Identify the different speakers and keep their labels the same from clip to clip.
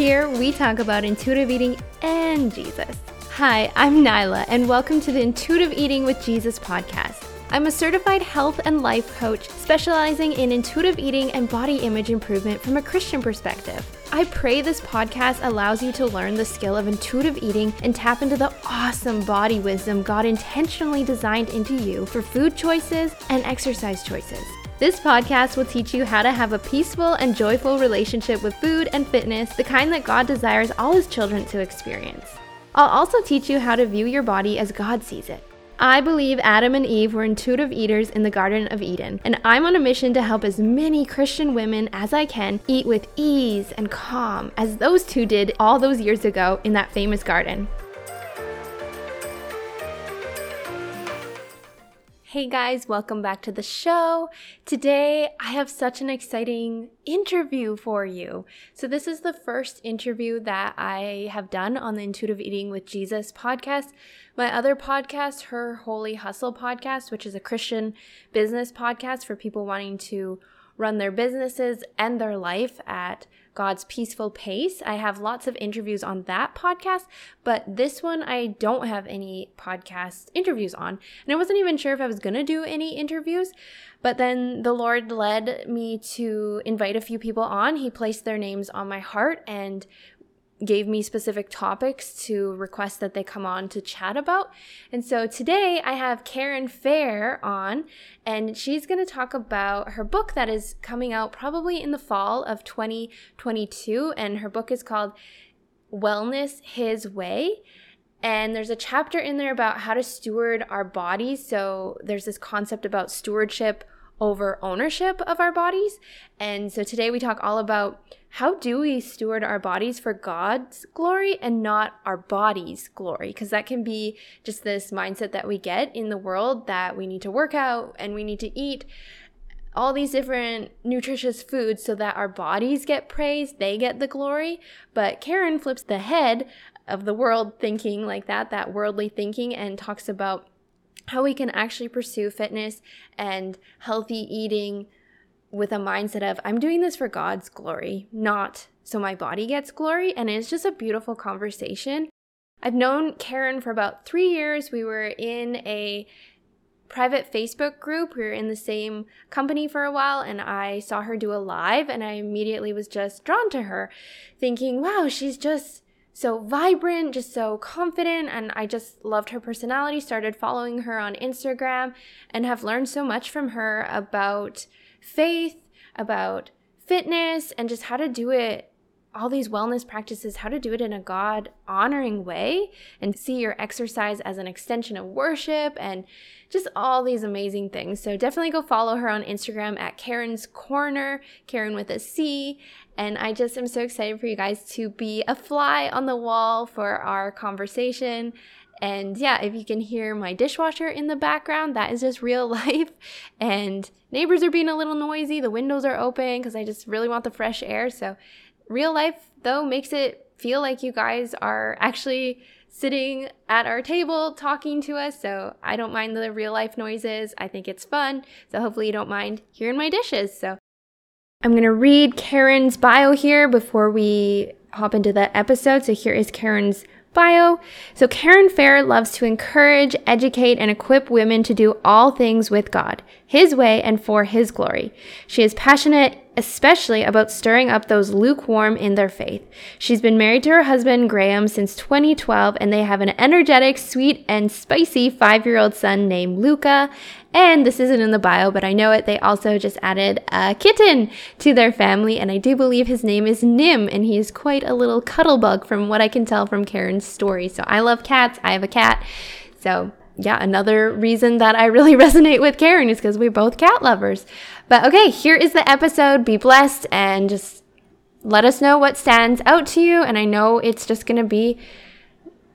Speaker 1: Here we talk about intuitive eating and Jesus. Hi, I'm Nyla, and welcome to the Intuitive Eating with Jesus podcast. I'm a certified health and life coach specializing in intuitive eating and body image improvement from a Christian perspective. I pray this podcast allows you to learn the skill of intuitive eating and tap into the awesome body wisdom God intentionally designed into you for food choices and exercise choices. This podcast will teach you how to have a peaceful and joyful relationship with food and fitness, the kind that God desires all His children to experience. I'll also teach you how to view your body as God sees it. I believe Adam and Eve were intuitive eaters in the Garden of Eden, and I'm on a mission to help as many Christian women as I can eat with ease and calm as those two did all those years ago in that famous garden. Hey guys, welcome back to the show. Today I have such an exciting interview for you. So, this is the first interview that I have done on the Intuitive Eating with Jesus podcast. My other podcast, Her Holy Hustle podcast, which is a Christian business podcast for people wanting to run their businesses and their life at God's peaceful pace. I have lots of interviews on that podcast, but this one I don't have any podcast interviews on. And I wasn't even sure if I was going to do any interviews, but then the Lord led me to invite a few people on. He placed their names on my heart and gave me specific topics to request that they come on to chat about. And so today I have Caren Fehr on, and she's going to talk about her book that is coming out probably in the fall of 2022. And her book is called Wellness His Way. And there's a chapter in there about how to steward our bodies. So there's this concept about stewardship over ownership of our bodies. And so today we talk all about how do we steward our bodies for God's glory and not our body's glory? Because that can be just this mindset that we get in the world that we need to work out and we need to eat all these different nutritious foods so that our bodies get praised, they get the glory. But Caren flips the head of the world thinking like that, that worldly thinking, and talks about how we can actually pursue fitness and healthy eating with a mindset of I'm doing this for God's glory, not so my body gets glory. And it's just a beautiful conversation. I've known Caren for about three years. We were in a private Facebook group. We were in the same company for a while, and I saw her do a live, and I immediately was just drawn to her, thinking, wow, she's just so vibrant, just so confident, and I just loved her personality. Started following her on Instagram and have learned so much from her about faith, about fitness, and just how to do it all these wellness practices, how to do it in a God honoring way and see your exercise as an extension of worship and just all these amazing things. So definitely go follow her on Instagram at Caren's Corner, Caren with a C. And I just am so excited for you guys to be a fly on the wall for our conversation and yeah, if you can hear my dishwasher in the background, that is just real life. And neighbors are being a little noisy, the windows are open because I just really want the fresh air. So, real life, though, makes it feel like you guys are actually sitting at our table talking to us. So, I don't mind the real life noises. I think it's fun. So, hopefully, you don't mind hearing my dishes. So, I'm going to read Caren's bio here before we hop into the episode. So, here is Caren's bio. So, Caren Fehr loves to encourage, educate, and equip women to do all things with God, His way, and for His glory. She is passionate, especially about stirring up those lukewarm in their faith. She's been married to her husband, Graham, since 2012, and they have an energetic, sweet, and spicy five year old son named Luca. And this isn't in the bio, but I know it. They also just added a kitten to their family, and I do believe his name is Nim, and he is quite a little cuddle bug from what I can tell from Caren's story. So I love cats. I have a cat. So yeah, another reason that I really resonate with Caren is because we're both cat lovers. But okay, here is the episode. Be blessed and just let us know what stands out to you. And I know it's just going to be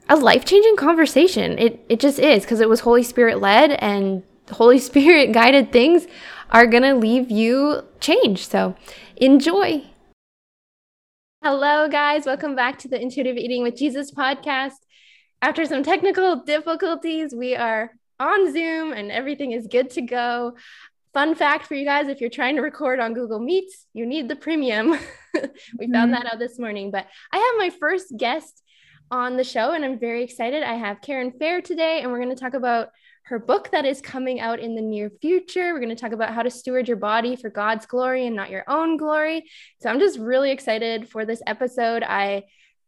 Speaker 1: a life changing conversation. It, it just is because it was Holy Spirit led and Holy Spirit guided things are going to leave you changed. So enjoy. Hello, guys. Welcome back to the Intuitive Eating with Jesus podcast. After some technical difficulties, we are on Zoom and everything is good to go. fun fact for you guys if you're trying to record on Google Meets, you need the premium. we found mm-hmm. that out this morning. But I have my first guest on the show, and I'm very excited. I have Caren Fehr today, and we're going to talk about her book that is coming out in the near future. We're going to talk about how to steward your body for God's glory and not your own glory. So I'm just really excited for this episode. I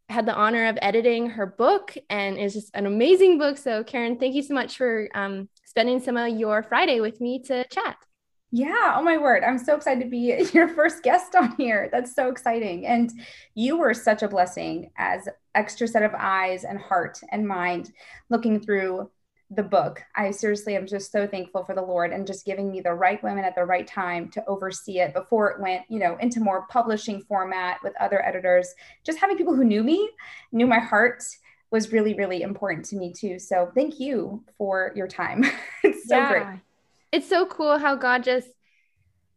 Speaker 1: had the honor of editing her book, and it's just an amazing book. So, Caren, thank you so much for um, spending some of your Friday with me to chat.
Speaker 2: Yeah. Oh my word. I'm so excited to be your first guest on here. That's so exciting. And you were such a blessing as extra set of eyes and heart and mind looking through the book. I seriously am just so thankful for the Lord and just giving me the right women at the right time to oversee it before it went, you know, into more publishing format with other editors. Just having people who knew me, knew my heart was really, really important to me too. So thank you for your time. it's so yeah. great
Speaker 1: it's so cool how God just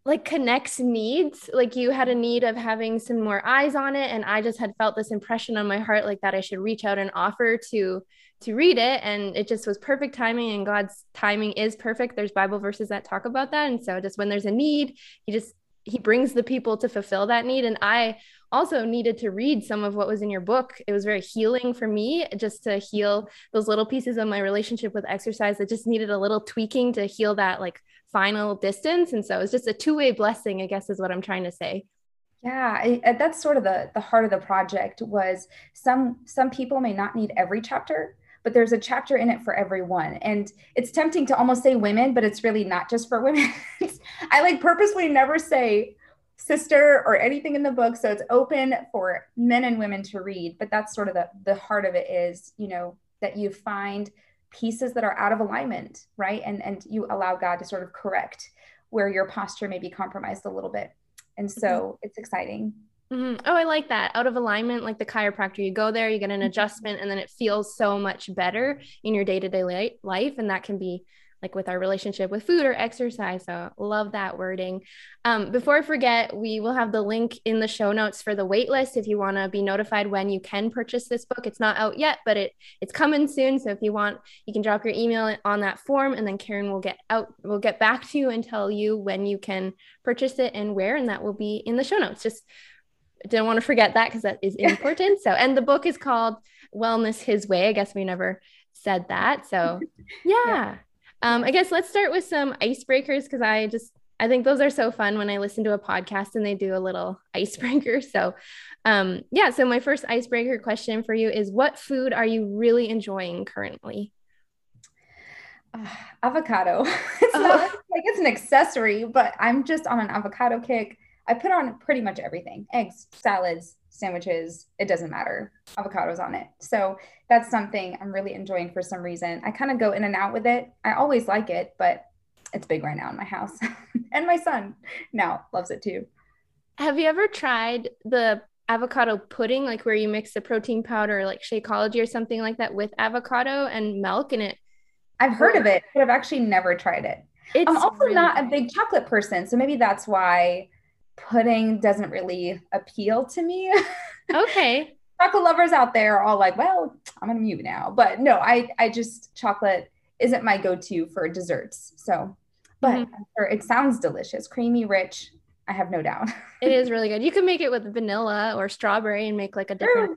Speaker 1: like connects needs. Like you had a need of having some more eyes on it, and I just had felt this impression on my heart like that I should reach out and offer to to read it and it just was perfect timing and God's timing is perfect. There's Bible verses that talk about that and so just when there's a need, he just he brings the people to fulfill that need and I also needed to read some of what was in your book. It was very healing for me just to heal those little pieces of my relationship with exercise that just needed a little tweaking to heal that like final distance. And so it's just a two way blessing, I guess, is what I'm trying to say.
Speaker 2: Yeah, I, that's sort of the the heart of the project was some some people may not need every chapter, but there's a chapter in it for everyone. And it's tempting to almost say women, but it's really not just for women. I like purposely never say sister or anything in the book so it's open for men and women to read but that's sort of the the heart of it is you know that you find pieces that are out of alignment right and and you allow god to sort of correct where your posture may be compromised a little bit and so mm-hmm. it's exciting
Speaker 1: mm-hmm. oh i like that out of alignment like the chiropractor you go there you get an mm-hmm. adjustment and then it feels so much better in your day-to-day life and that can be like with our relationship with food or exercise. So love that wording. Um, before I forget, we will have the link in the show notes for the waitlist if you want to be notified when you can purchase this book. It's not out yet, but it it's coming soon. So if you want, you can drop your email on that form, and then Caren will get out. We'll get back to you and tell you when you can purchase it and where, and that will be in the show notes. Just didn't want to forget that because that is important. so, and the book is called Wellness His Way. I guess we never said that. So, yeah. yeah. Um, I guess let's start with some icebreakers because I just I think those are so fun when I listen to a podcast and they do a little icebreaker. So, um, yeah. So my first icebreaker question for you is: What food are you really enjoying currently?
Speaker 2: Uh, avocado. it's not uh-huh. like it's an accessory, but I'm just on an avocado kick. I put on pretty much everything: eggs, salads, sandwiches, it doesn't matter. Avocados on it. So that's something I'm really enjoying for some reason. I kind of go in and out with it. I always like it, but it's big right now in my house. and my son now loves it too.
Speaker 1: Have you ever tried the avocado pudding, like where you mix the protein powder, like Shakeology or something like that, with avocado and milk and it?
Speaker 2: I've heard of it, but I've actually never tried it. It's I'm also really not a big chocolate person, so maybe that's why pudding doesn't really appeal to me.
Speaker 1: Okay.
Speaker 2: chocolate lovers out there are all like, well, I'm gonna mute now. But no, I I just chocolate isn't my go-to for desserts. So, but mm-hmm. sure it sounds delicious, creamy, rich. I have no doubt.
Speaker 1: it is really good. You can make it with vanilla or strawberry and make like a different.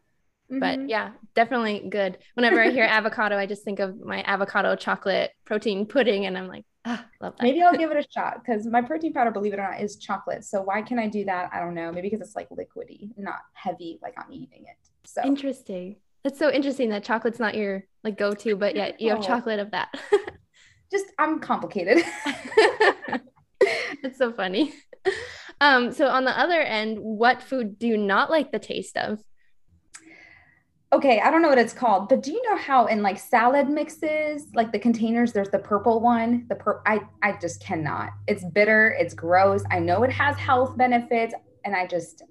Speaker 1: Mm-hmm. But yeah, definitely good. Whenever I hear avocado, I just think of my avocado chocolate protein pudding, and I'm like, Ah, love that.
Speaker 2: Maybe I'll give it a shot because my protein powder, believe it or not, is chocolate. So why can I do that? I don't know. Maybe because it's like liquidy, not heavy, like I'm eating it. So
Speaker 1: interesting. That's so interesting that chocolate's not your like go-to, but yet you have oh. chocolate of that.
Speaker 2: Just I'm complicated.
Speaker 1: It's so funny. Um, so on the other end, what food do you not like the taste of?
Speaker 2: Okay, I don't know what it's called, but do you know how in like salad mixes, like the containers, there's the purple one. The pur- I I just cannot. It's bitter. It's gross. I know it has health benefits, and I just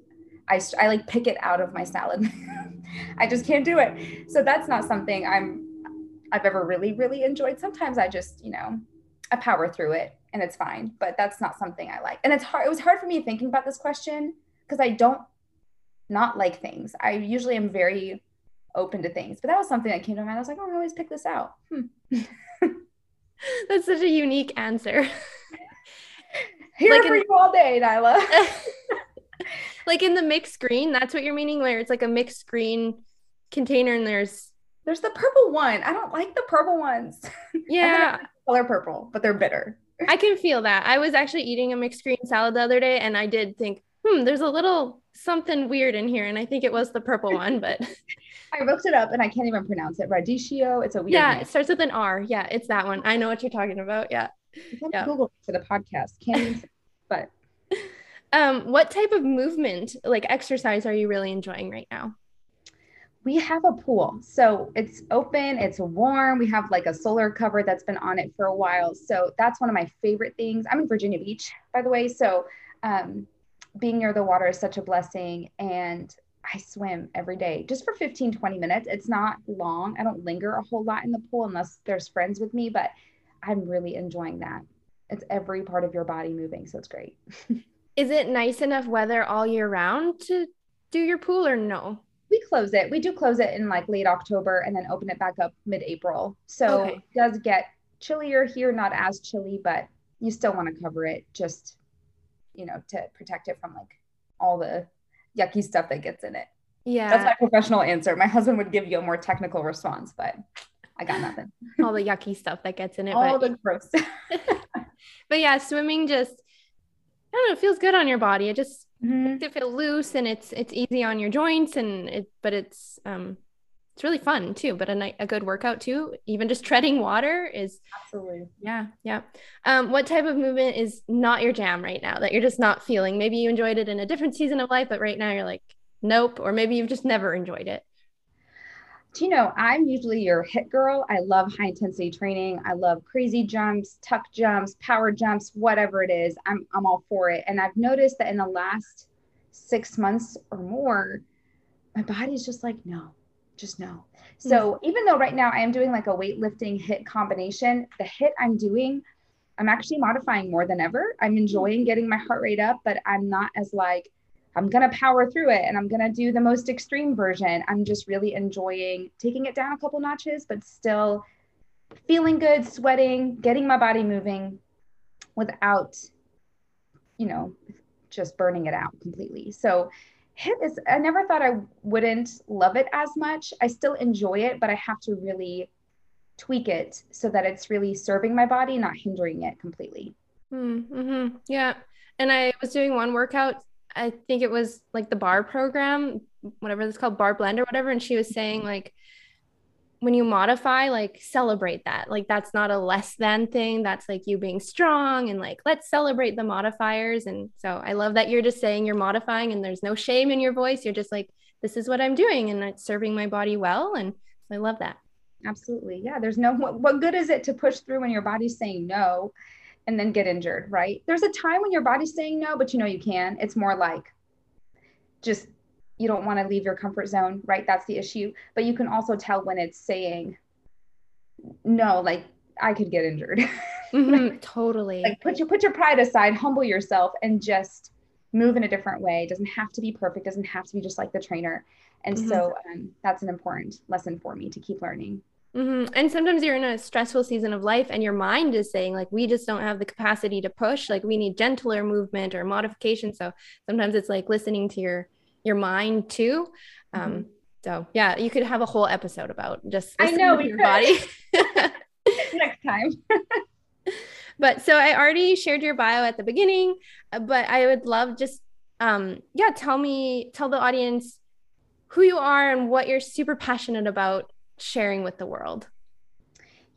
Speaker 2: I I like pick it out of my salad. I just can't do it. So that's not something I'm I've ever really really enjoyed. Sometimes I just you know I power through it and it's fine, but that's not something I like. And it's hard. It was hard for me thinking about this question because I don't not like things. I usually am very open to things. But that was something that came to mind. I was like, oh, I always pick this out. Hmm.
Speaker 1: That's such a unique answer.
Speaker 2: Here like for in, you all day, Nyla.
Speaker 1: like in the mixed green, that's what you're meaning, where it's like a mixed green container and there's
Speaker 2: there's the purple one. I don't like the purple ones.
Speaker 1: Yeah.
Speaker 2: color purple, but they're bitter.
Speaker 1: I can feel that. I was actually eating a mixed green salad the other day and I did think, hmm, there's a little something weird in here. And I think it was the purple one, but
Speaker 2: I looked it up and I can't even pronounce it. Radicchio. It's a weird
Speaker 1: Yeah,
Speaker 2: name.
Speaker 1: it starts with an R. Yeah, it's that one. I know what you're talking about. Yeah.
Speaker 2: yeah. Google for the podcast. Can't but
Speaker 1: um, what type of movement, like exercise, are you really enjoying right now?
Speaker 2: we have a pool. So it's open, it's warm. We have like a solar cover that's been on it for a while. So that's one of my favorite things. I'm in Virginia Beach, by the way. So um, being near the water is such a blessing. And I swim every day just for 15, 20 minutes. It's not long. I don't linger a whole lot in the pool unless there's friends with me, but I'm really enjoying that. It's every part of your body moving. So it's great.
Speaker 1: is it nice enough weather all year round to do your pool or no?
Speaker 2: we close it. We do close it in like late October and then open it back up mid April. So okay. it does get chillier here, not as chilly, but you still want to cover it just, you know, to protect it from like all the yucky stuff that gets in it.
Speaker 1: Yeah.
Speaker 2: That's my professional answer. My husband would give you a more technical response, but I got nothing.
Speaker 1: all the yucky stuff that gets in it.
Speaker 2: All but... the gross.
Speaker 1: but yeah, swimming just I don't know, it feels good on your body. It just mm-hmm. makes it feel loose and it's it's easy on your joints and it but it's um it's really fun too, but a night a good workout too. Even just treading water is
Speaker 2: absolutely
Speaker 1: yeah, yeah. Um, what type of movement is not your jam right now that you're just not feeling? Maybe you enjoyed it in a different season of life, but right now you're like, nope, or maybe you've just never enjoyed it
Speaker 2: you know, I'm usually your HIIT girl. I love high intensity training. I love crazy jumps, tuck jumps, power jumps, whatever it is. I'm I'm all for it. And I've noticed that in the last six months or more, my body's just like, no, just no. So mm-hmm. even though right now I am doing like a weightlifting HIIT combination, the HIIT I'm doing, I'm actually modifying more than ever. I'm enjoying getting my heart rate up, but I'm not as like I'm going to power through it and I'm going to do the most extreme version. I'm just really enjoying taking it down a couple notches, but still feeling good, sweating, getting my body moving without, you know, just burning it out completely. So, HIIT is, I never thought I wouldn't love it as much. I still enjoy it, but I have to really tweak it so that it's really serving my body, not hindering it completely.
Speaker 1: Mm-hmm. Yeah. And I was doing one workout I think it was like the barre program, whatever it's called, Barre Blend or whatever. And she was saying like when you modify, like celebrate that. Like that's not a less than thing. That's like you being strong and like let's celebrate the modifiers. And so I love that you're just saying you're modifying and there's no shame in your voice. You're just like, this is what I'm doing and it's serving my body well. And I love that.
Speaker 2: Absolutely. Yeah. There's no what, what good is it to push through when your body's saying no? and then get injured, right? There's a time when your body's saying no, but you know you can. It's more like just you don't want to leave your comfort zone, right? That's the issue. But you can also tell when it's saying no, like I could get injured.
Speaker 1: Mm-hmm, totally.
Speaker 2: like put your put your pride aside, humble yourself, and just move in a different way. It doesn't have to be perfect. Doesn't have to be just like the trainer. And mm-hmm. so um, that's an important lesson for me to keep learning.
Speaker 1: Mm-hmm. And sometimes you're in a stressful season of life and your mind is saying, like, we just don't have the capacity to push. Like, we need gentler movement or modification. So sometimes it's like listening to your your mind too. Um, mm-hmm. So yeah, you could have a whole episode about just
Speaker 2: I know
Speaker 1: your body
Speaker 2: next time.
Speaker 1: but so I already shared your bio at the beginning, uh, but I would love just um, yeah, tell me, tell the audience who you are and what you're super passionate about sharing with the world?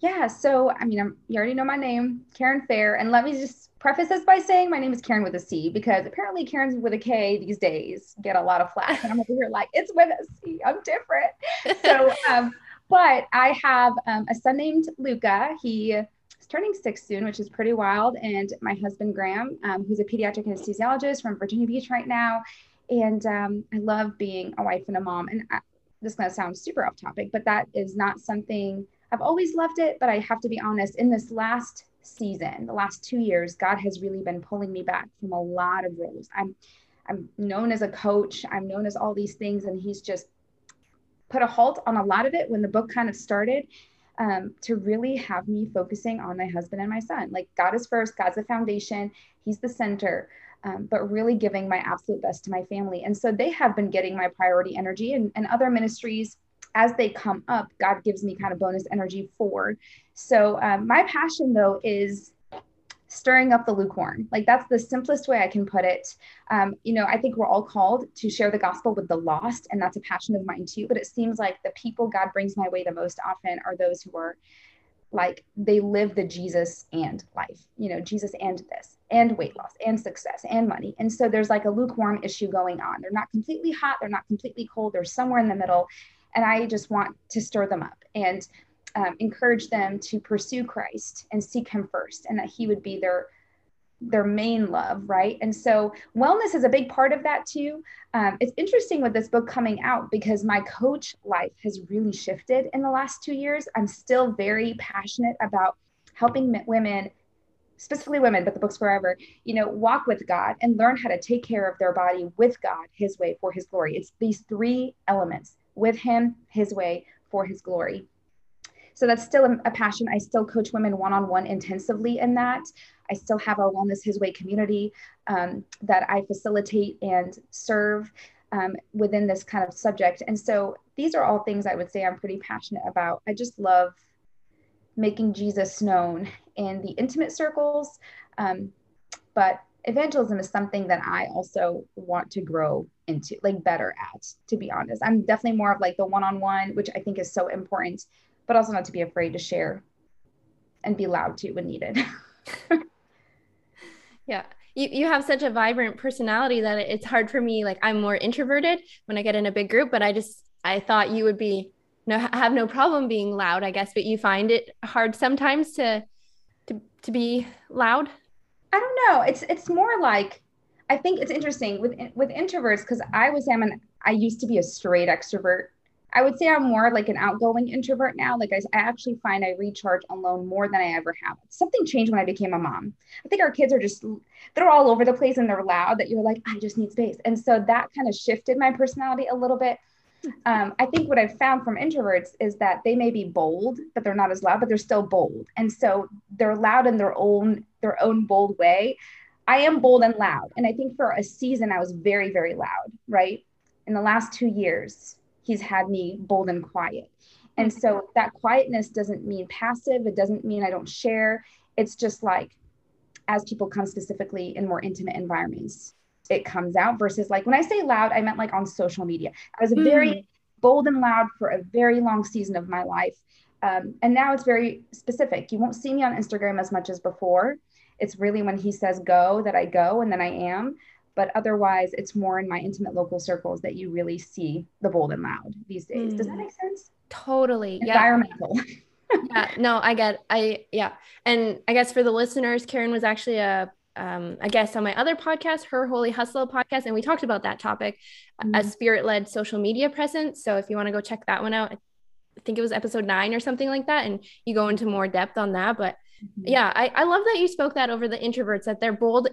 Speaker 2: Yeah, so I mean, I'm, you already know my name, Caren Fehr, and let me just preface this by saying my name is Caren with a C because apparently Karen's with a K these days get a lot of flack, and I'm over here like it's with a C. I'm different. So, um, but I have um, a son named Luca. He is turning six soon, which is pretty wild, and my husband Graham, um, who's a pediatric anesthesiologist from Virginia Beach right now, and um, I love being a wife and a mom, and I, this is going to sound super off topic, but that is not something I've always loved it. But I have to be honest, in this last season, the last two years, God has really been pulling me back from a lot of roles. I'm I'm known as a coach, I'm known as all these things, and he's just put a halt on a lot of it when the book kind of started. um, to really have me focusing on my husband and my son. Like God is first, God's the foundation, He's the center. Um, but really giving my absolute best to my family. And so they have been getting my priority energy and, and other ministries as they come up, God gives me kind of bonus energy for. So um, my passion though is stirring up the lukewarm. Like that's the simplest way I can put it. Um, you know, I think we're all called to share the gospel with the lost, and that's a passion of mine too. But it seems like the people God brings my way the most often are those who are like they live the Jesus and life, you know, Jesus and this, and weight loss, and success, and money. And so there's like a lukewarm issue going on. They're not completely hot, they're not completely cold, they're somewhere in the middle. And I just want to stir them up. And um, encourage them to pursue Christ and seek Him first, and that He would be their their main love, right? And so wellness is a big part of that too. Um, it's interesting with this book coming out because my coach life has really shifted in the last two years. I'm still very passionate about helping women specifically women, but the book's forever, you know, walk with God and learn how to take care of their body with God, His way, for His glory. It's these three elements with Him, His way, for His glory. So that's still a, passion. I still coach women one on one intensively in that. I still have a Wellness His Way community um, that I facilitate and serve um, within this kind of subject. And so these are all things I would say I'm pretty passionate about. I just love making Jesus known in the intimate circles. Um, but evangelism is something that I also want to grow into, like better at, to be honest. I'm definitely more of like the one on one, which I think is so important but also not to be afraid to share and be loud too when needed.
Speaker 1: yeah. You, you have such a vibrant personality that it's hard for me. Like I'm more introverted when I get in a big group, but I just, I thought you would be, no, have no problem being loud, I guess, but you find it hard sometimes to, to, to be loud.
Speaker 2: I don't know. It's, it's more like, I think it's interesting with, with introverts, cause I was, I'm an, I used to be a straight extrovert I would say I'm more like an outgoing introvert now. Like I, I, actually find I recharge alone more than I ever have. Something changed when I became a mom. I think our kids are just they're all over the place and they're loud that you're like, I just need space. And so that kind of shifted my personality a little bit. Um, I think what I've found from introverts is that they may be bold, but they're not as loud, but they're still bold. And so they're loud in their own their own bold way. I am bold and loud. And I think for a season I was very, very loud, right? In the last two years, he's had me bold and quiet. And so that quietness doesn't mean passive. It doesn't mean I don't share. It's just like as people come specifically in more intimate environments, it comes out versus like when I say loud, I meant like on social media. I was very mm. bold and loud for a very long season of my life. Um, and now it's very specific. You won't see me on Instagram as much as before. It's really when he says go that I go and then I am but otherwise it's more in my intimate local circles that you really see the bold and loud these days mm. does that mm. make sense
Speaker 1: totally
Speaker 2: environmental
Speaker 1: yeah. yeah no i get i yeah and i guess for the listeners caren was actually a um, a guest on my other podcast, her Holy Hustle podcast, and we talked about that topic, mm a spirit-led social media presence. So if you want to go check that one out, I think it was episode nine or something like that, and you go into more depth on that. But mm-hmm. yeah, I, I love that you spoke that over the introverts that they're bold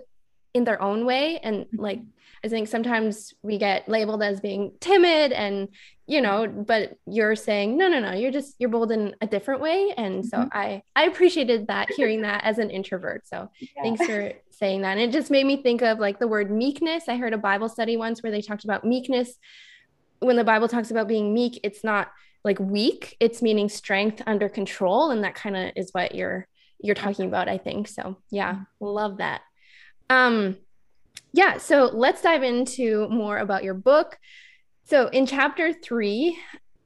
Speaker 1: in their own way and like i think sometimes we get labeled as being timid and you know but you're saying no no no you're just you're bold in a different way. And so mm-hmm. i i appreciated that hearing that as an introvert. So yeah. thanks for saying that. And it just made me think of like the word meekness. I heard a bible study once where they talked about meekness. When the bible talks about being meek it's not like weak. It's meaning strength under control. And that kind of is what you're you're talking about i think. So yeah mm-hmm. love that. Um, yeah, so let's dive into more about your book. So in chapter three,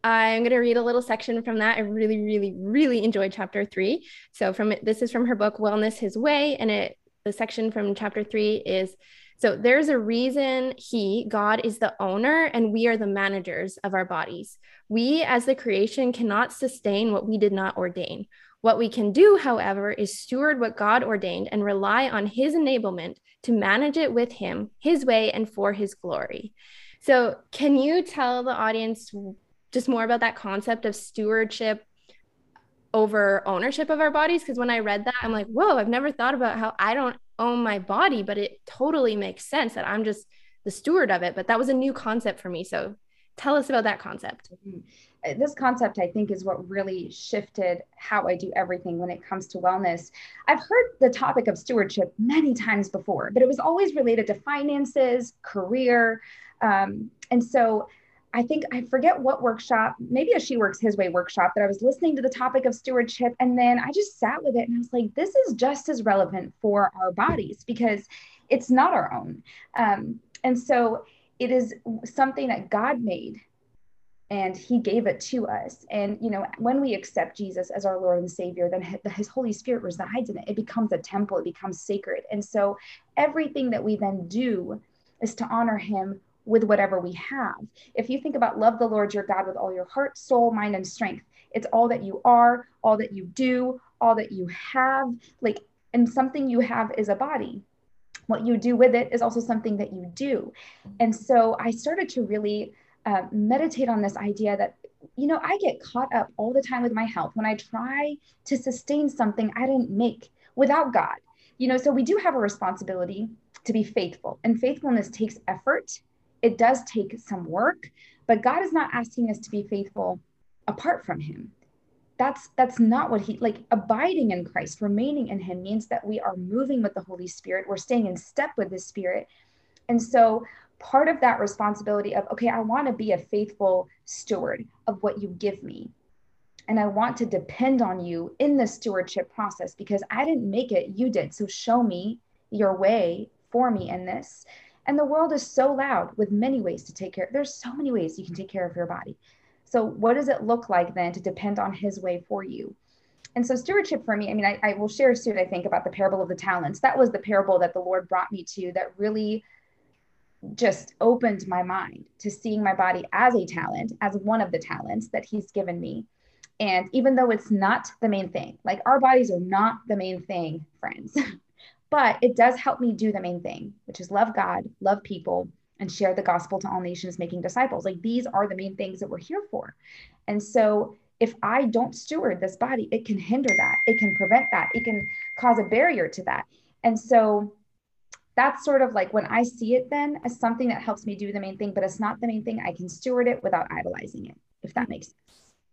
Speaker 1: I'm going to read a little section from that. I really, really, really enjoyed chapter three. So from this is from her book, Wellness His Way. And it, the section from chapter three is, so there's a reason he, God, is the owner and we are the managers of our bodies. We, as the creation, cannot sustain what we did not ordain. What we can do, however, is steward what God ordained and rely on His enablement to manage it with Him, His way, and for His glory. So, can you tell the audience just more about that concept of stewardship over ownership of our bodies? Because when I read that, I'm like, whoa, I've never thought about how I don't own my body, but it totally makes sense that I'm just the steward of it. But that was a new concept for me. So, tell us about that concept.
Speaker 2: Mm-hmm this concept i think is what really shifted how i do everything when it comes to wellness i've heard the topic of stewardship many times before but it was always related to finances career um, and so I think I forget what workshop, maybe a She Works His Way workshop, that I was listening to the topic of stewardship. And then I just sat with it and I was like, this is just as relevant for our bodies because it's not our own. Um, and so it is something that God made and he gave it to us. And, you know, when we accept Jesus as our Lord and Savior, then his Holy Spirit resides in it. It becomes a temple, it becomes sacred. And so everything that we then do is to honor him with whatever we have. If you think about love the Lord your God with all your heart, soul, mind, and strength, it's all that you are, all that you do, all that you have. Like, and something you have is a body. What you do with it is also something that you do. And so I started to really uh, meditate on this idea that, you know, I get caught up all the time with my health when I try to sustain something I didn't make without God. You know, so we do have a responsibility to be faithful, and faithfulness takes effort it does take some work, but God is not asking us to be faithful apart from him. That's that's not what he like abiding in Christ, remaining in him means that we are moving with the Holy Spirit, we're staying in step with the Spirit. And so part of that responsibility of okay, I want to be a faithful steward of what you give me. And I want to depend on you in the stewardship process because I didn't make it, you did. So show me your way for me in this. And the world is so loud with many ways to take care. There's so many ways you can take care of your body. So what does it look like then to depend on his way for you? And so stewardship for me, I mean, I, I will share soon, I think, about the parable of the talents. That was the parable that the Lord brought me to that really just opened my mind to seeing my body as a talent, as one of the talents that he's given me. And even though it's not the main thing, like our bodies are not the main thing, friends. but it does help me do the main thing, which is love God, love people, and share the gospel to all nations, making disciples. Like these are the main things that we're here for. And so if I don't steward this body, it can hinder that, it can prevent that, it can cause a barrier to that. And so that's sort of like when I see it then as something that helps me do the main thing, but it's not the main thing. I can steward it without idolizing it, if that makes sense.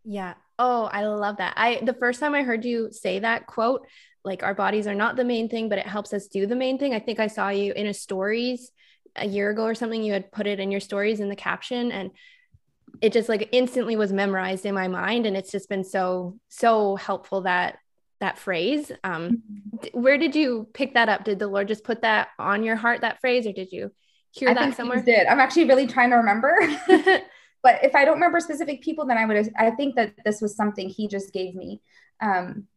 Speaker 1: Yeah. Oh, I love that. I the first time I heard you say that quote, like our bodies are not the main thing, but it helps us do the main thing. I think I saw you in a stories a year ago or something. You had put it in your stories in the caption and it just like instantly was memorized in my mind. And it's just been so, so helpful that that phrase. Um, mm-hmm. where did you pick that up? Did the Lord just put that on your heart, that phrase, or did you hear I that somewhere?
Speaker 2: Did I'm actually really trying to remember. but if I don't remember specific people, then I would. I think that this was something He just gave me. Um,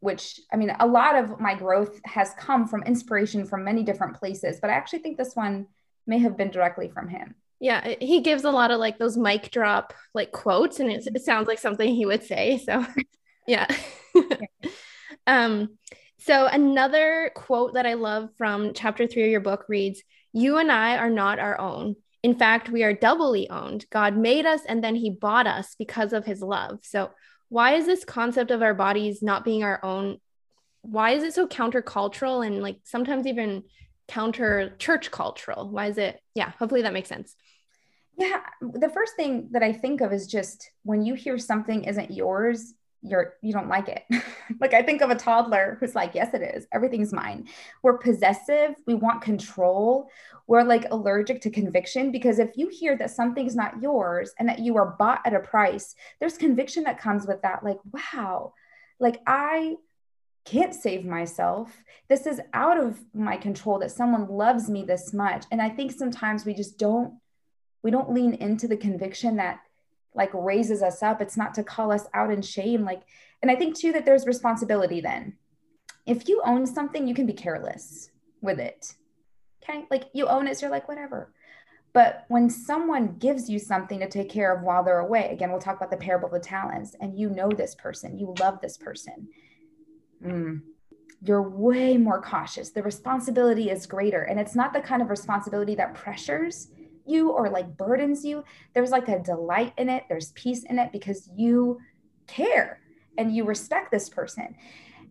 Speaker 2: which I mean, a lot of my growth has come from inspiration from many different places, but I actually think this one may have been directly from him.
Speaker 1: Yeah, he gives a lot of like those mic drop like quotes, and it, it sounds like something he would say. So, yeah. um, so another quote that I love from chapter three of your book reads, "You and I are not our own. In fact, we are doubly owned. God made us, and then He bought us because of His love." So why is this concept of our bodies not being our own why is it so countercultural and like sometimes even counter church cultural why is it yeah hopefully that makes sense
Speaker 2: yeah the first thing that i think of is just when you hear something isn't yours you're you don't like it. Like i think of a toddler who's like yes it is. Everything's mine. We're possessive. We want control. We're like allergic to conviction because if you hear that something's not yours and that you are bought at a price there's conviction that comes with that like wow. Like i can't save myself. This is out of my control that someone loves me this much. And i think sometimes we just don't we don't lean into the conviction that like raises us up. It's not to call us out in shame. Like, and I think too that there's responsibility then. If you own something, you can be careless with it. Okay. Like you own it, so you're like, whatever. But when someone gives you something to take care of while they're away, again, we'll talk about the parable of the talents, and you know this person, you love this person, mm, you're way more cautious. The responsibility is greater. And it's not the kind of responsibility that pressures, you or like burdens you, there's like a delight in it, there's peace in it because you care and you respect this person.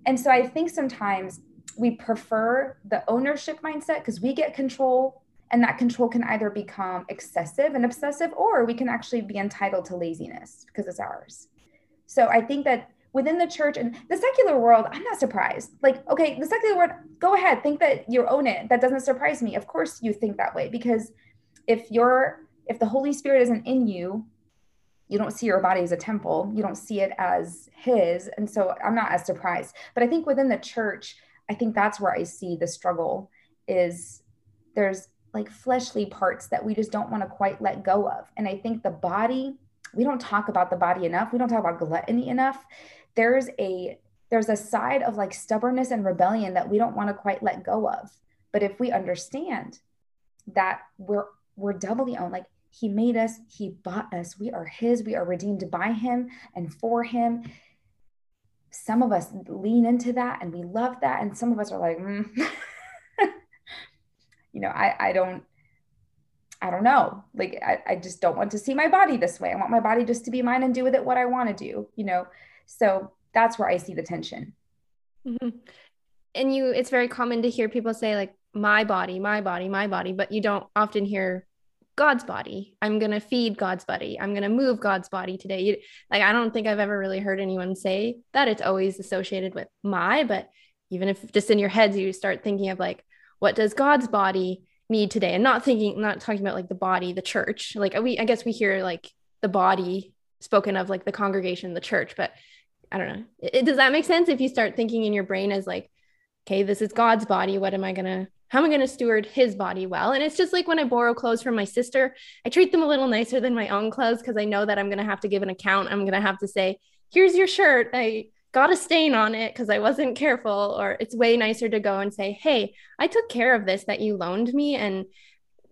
Speaker 2: And so I think sometimes we prefer the ownership mindset because we get control And that control can either become excessive and obsessive, or we can actually be entitled to laziness because it's ours. So I think that within the church and the secular world, I'm not surprised. Like, okay, the secular world, go ahead, think that you own it. That doesn't surprise me. Of course, you think that way because if you're if the Holy Spirit isn't in you, you don't see your body as a temple. You don't see it as His, and so I'm not as surprised. But I think within the church, I think that's where I see the struggle is there's like fleshly parts that we just don't want to quite let go of. And I think the body, we don't talk about the body enough. We don't talk about gluttony enough. There's a there's a side of like stubbornness and rebellion that we don't want to quite let go of. But if we understand that we're we're doubly owned, like he made us, he bought us, we are his, we are redeemed by him and for him. Some of us lean into that and we love that. And some of us are like, mm. you know, I, I don't, I don't know. Like, I, I just don't want to see my body this way. I want my body just to be mine and do with it what I want to do, you know? So that's where I see the tension.
Speaker 1: Mm-hmm. And you, it's very common to hear people say, like, my body, my body, my body, but you don't often hear God's body. I'm going to feed God's body. I'm going to move God's body today. You, like, I don't think I've ever really heard anyone say that. It's always associated with my, but even if just in your heads, you start thinking of like, what does God's body need today and not thinking not talking about like the body the church like we i guess we hear like the body spoken of like the congregation the church but i don't know it, does that make sense if you start thinking in your brain as like okay this is god's body what am i gonna how am i gonna steward his body well and it's just like when i borrow clothes from my sister i treat them a little nicer than my own clothes because i know that i'm gonna have to give an account i'm gonna have to say here's your shirt i got a stain on it because I wasn't careful, or it's way nicer to go and say, Hey, I took care of this that you loaned me. And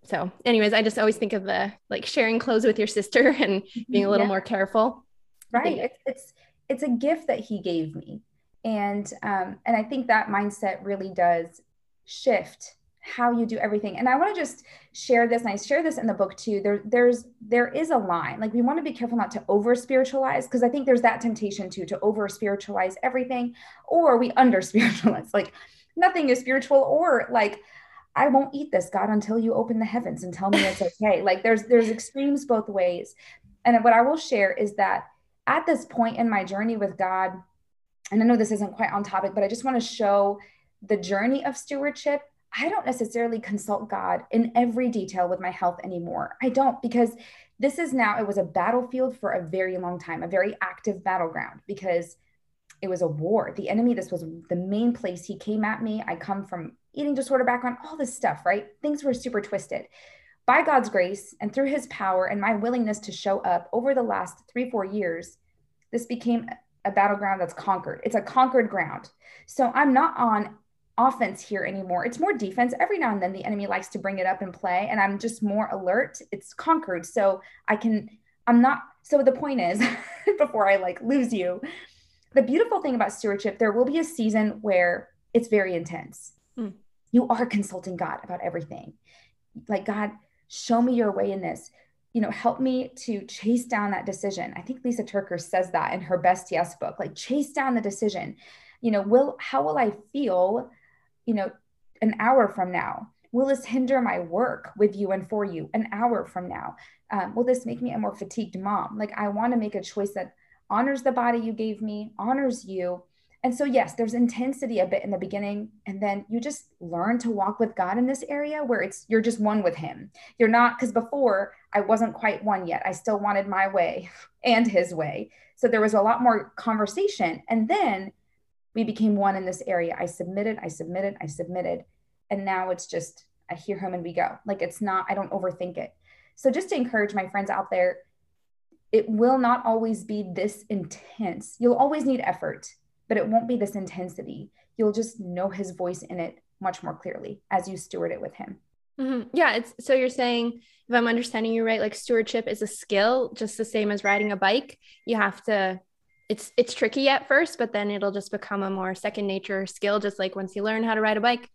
Speaker 1: so, anyways, I just always think of the like sharing clothes with your sister and being a mm-hmm. little yeah. more careful.
Speaker 2: Right. It's, it's, it's a gift that he gave me. And, um, and I think that mindset really does shift how you do everything. And I want to just share this, and I share this in the book too. There, there's there is a line. Like we want to be careful not to over spiritualize, because I think there's that temptation too to over spiritualize everything, or we under spiritualize. Like nothing is spiritual, or like I won't eat this, God, until you open the heavens and tell me it's okay. like there's there's extremes both ways. And what I will share is that at this point in my journey with God, and I know this isn't quite on topic, but I just want to show the journey of stewardship I don't necessarily consult God in every detail with my health anymore. I don't because this is now, it was a battlefield for a very long time, a very active battleground because it was a war. The enemy, this was the main place he came at me. I come from eating disorder background, all this stuff, right? Things were super twisted. By God's grace and through his power and my willingness to show up over the last three, four years, this became a battleground that's conquered. It's a conquered ground. So I'm not on offense here anymore. It's more defense. Every now and then the enemy likes to bring it up and play, and I'm just more alert. It's conquered. So I can, I'm not. So the point is, before I like lose you, the beautiful thing about stewardship, there will be a season where it's very intense. Mm. You are consulting God about everything. Like, God, show me your way in this. You know, help me to chase down that decision. I think Lysa TerKeurst says that in her Best Yes book, like chase down the decision. You know, will how will I feel you know, an hour from now? Will this hinder my work with you and for you an hour from now? Um, will this make me a more fatigued mom? Like, I want to make a choice that honors the body you gave me, honors you. And so, yes, there's intensity a bit in the beginning. And then you just learn to walk with God in this area where it's you're just one with Him. You're not, because before I wasn't quite one yet. I still wanted my way and His way. So there was a lot more conversation. And then we became one in this area. I submitted, I submitted, I submitted. And now it's just, I hear him and we go. Like it's not, I don't overthink it. So just to encourage my friends out there, it will not always be this intense. You'll always need effort, but it won't be this intensity. You'll just know his voice in it much more clearly as you steward it with him.
Speaker 1: Mm-hmm. Yeah, it's so you're saying if I'm understanding you right, like stewardship is a skill, just the same as riding a bike. You have to it's it's tricky at first, but then it'll just become a more second nature skill. Just like once you learn how to ride a bike,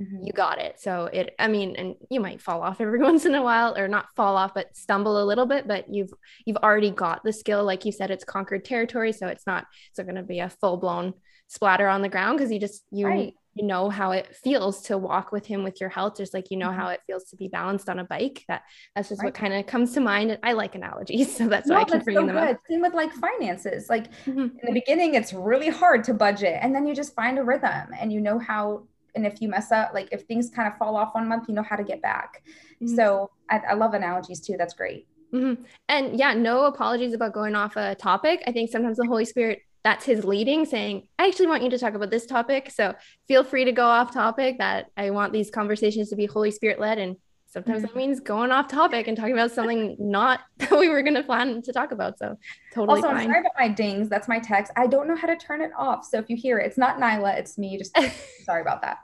Speaker 1: mm-hmm. you got it. So it, I mean, and you might fall off every once in a while, or not fall off, but stumble a little bit. But you've you've already got the skill. Like you said, it's conquered territory, so it's not it's not going to be a full blown splatter on the ground because you just you right. you know how it feels to walk with him with your health just like you know mm-hmm. how it feels to be balanced on a bike that that's just right. what kind of comes to mind and i like analogies so that's no, why i keep bringing so them good. up
Speaker 2: same with like finances like mm-hmm. in the beginning it's really hard to budget and then you just find a rhythm and you know how and if you mess up like if things kind of fall off one month you know how to get back mm-hmm. so I, I, love analogies too that's great
Speaker 1: mm-hmm. and yeah no apologies about going off a topic i think sometimes the holy spirit that's his leading saying i actually want you to talk about this topic so feel free to go off topic that i want these conversations to be holy spirit led and sometimes mm-hmm. that means going off topic and talking about something not that we were going to plan to talk about so totally
Speaker 2: also
Speaker 1: fine.
Speaker 2: i'm sorry about my dings that's my text i don't know how to turn it off so if you hear it it's not nyla it's me just sorry about that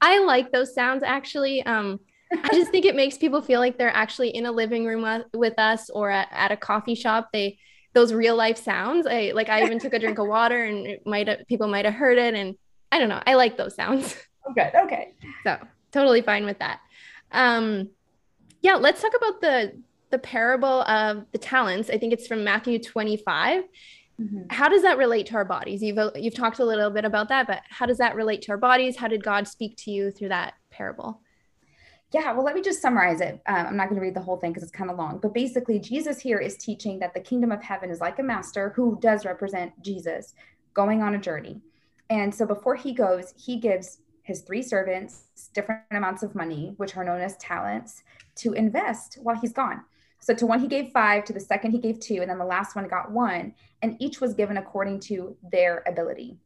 Speaker 1: i like those sounds actually um I just think it makes people feel like they're actually in a living room with us or at, at a coffee shop. They those real life sounds. I like I even took a drink of water and it might people might have heard it and I don't know. I like those sounds.
Speaker 2: Oh, good. Okay.
Speaker 1: So totally fine with that. Um yeah, let's talk about the the parable of the talents. I think it's from Matthew 25. Mm-hmm. How does that relate to our bodies? You've you've talked a little bit about that, but how does that relate to our bodies? How did God speak to you through that parable?
Speaker 2: Yeah, well, let me just summarize it. Um, I'm not going to read the whole thing because it's kind of long, but basically, Jesus here is teaching that the kingdom of heaven is like a master who does represent Jesus going on a journey. And so before he goes, he gives his three servants different amounts of money, which are known as talents, to invest while he's gone. So to one, he gave five, to the second, he gave two, and then the last one got one. And each was given according to their ability.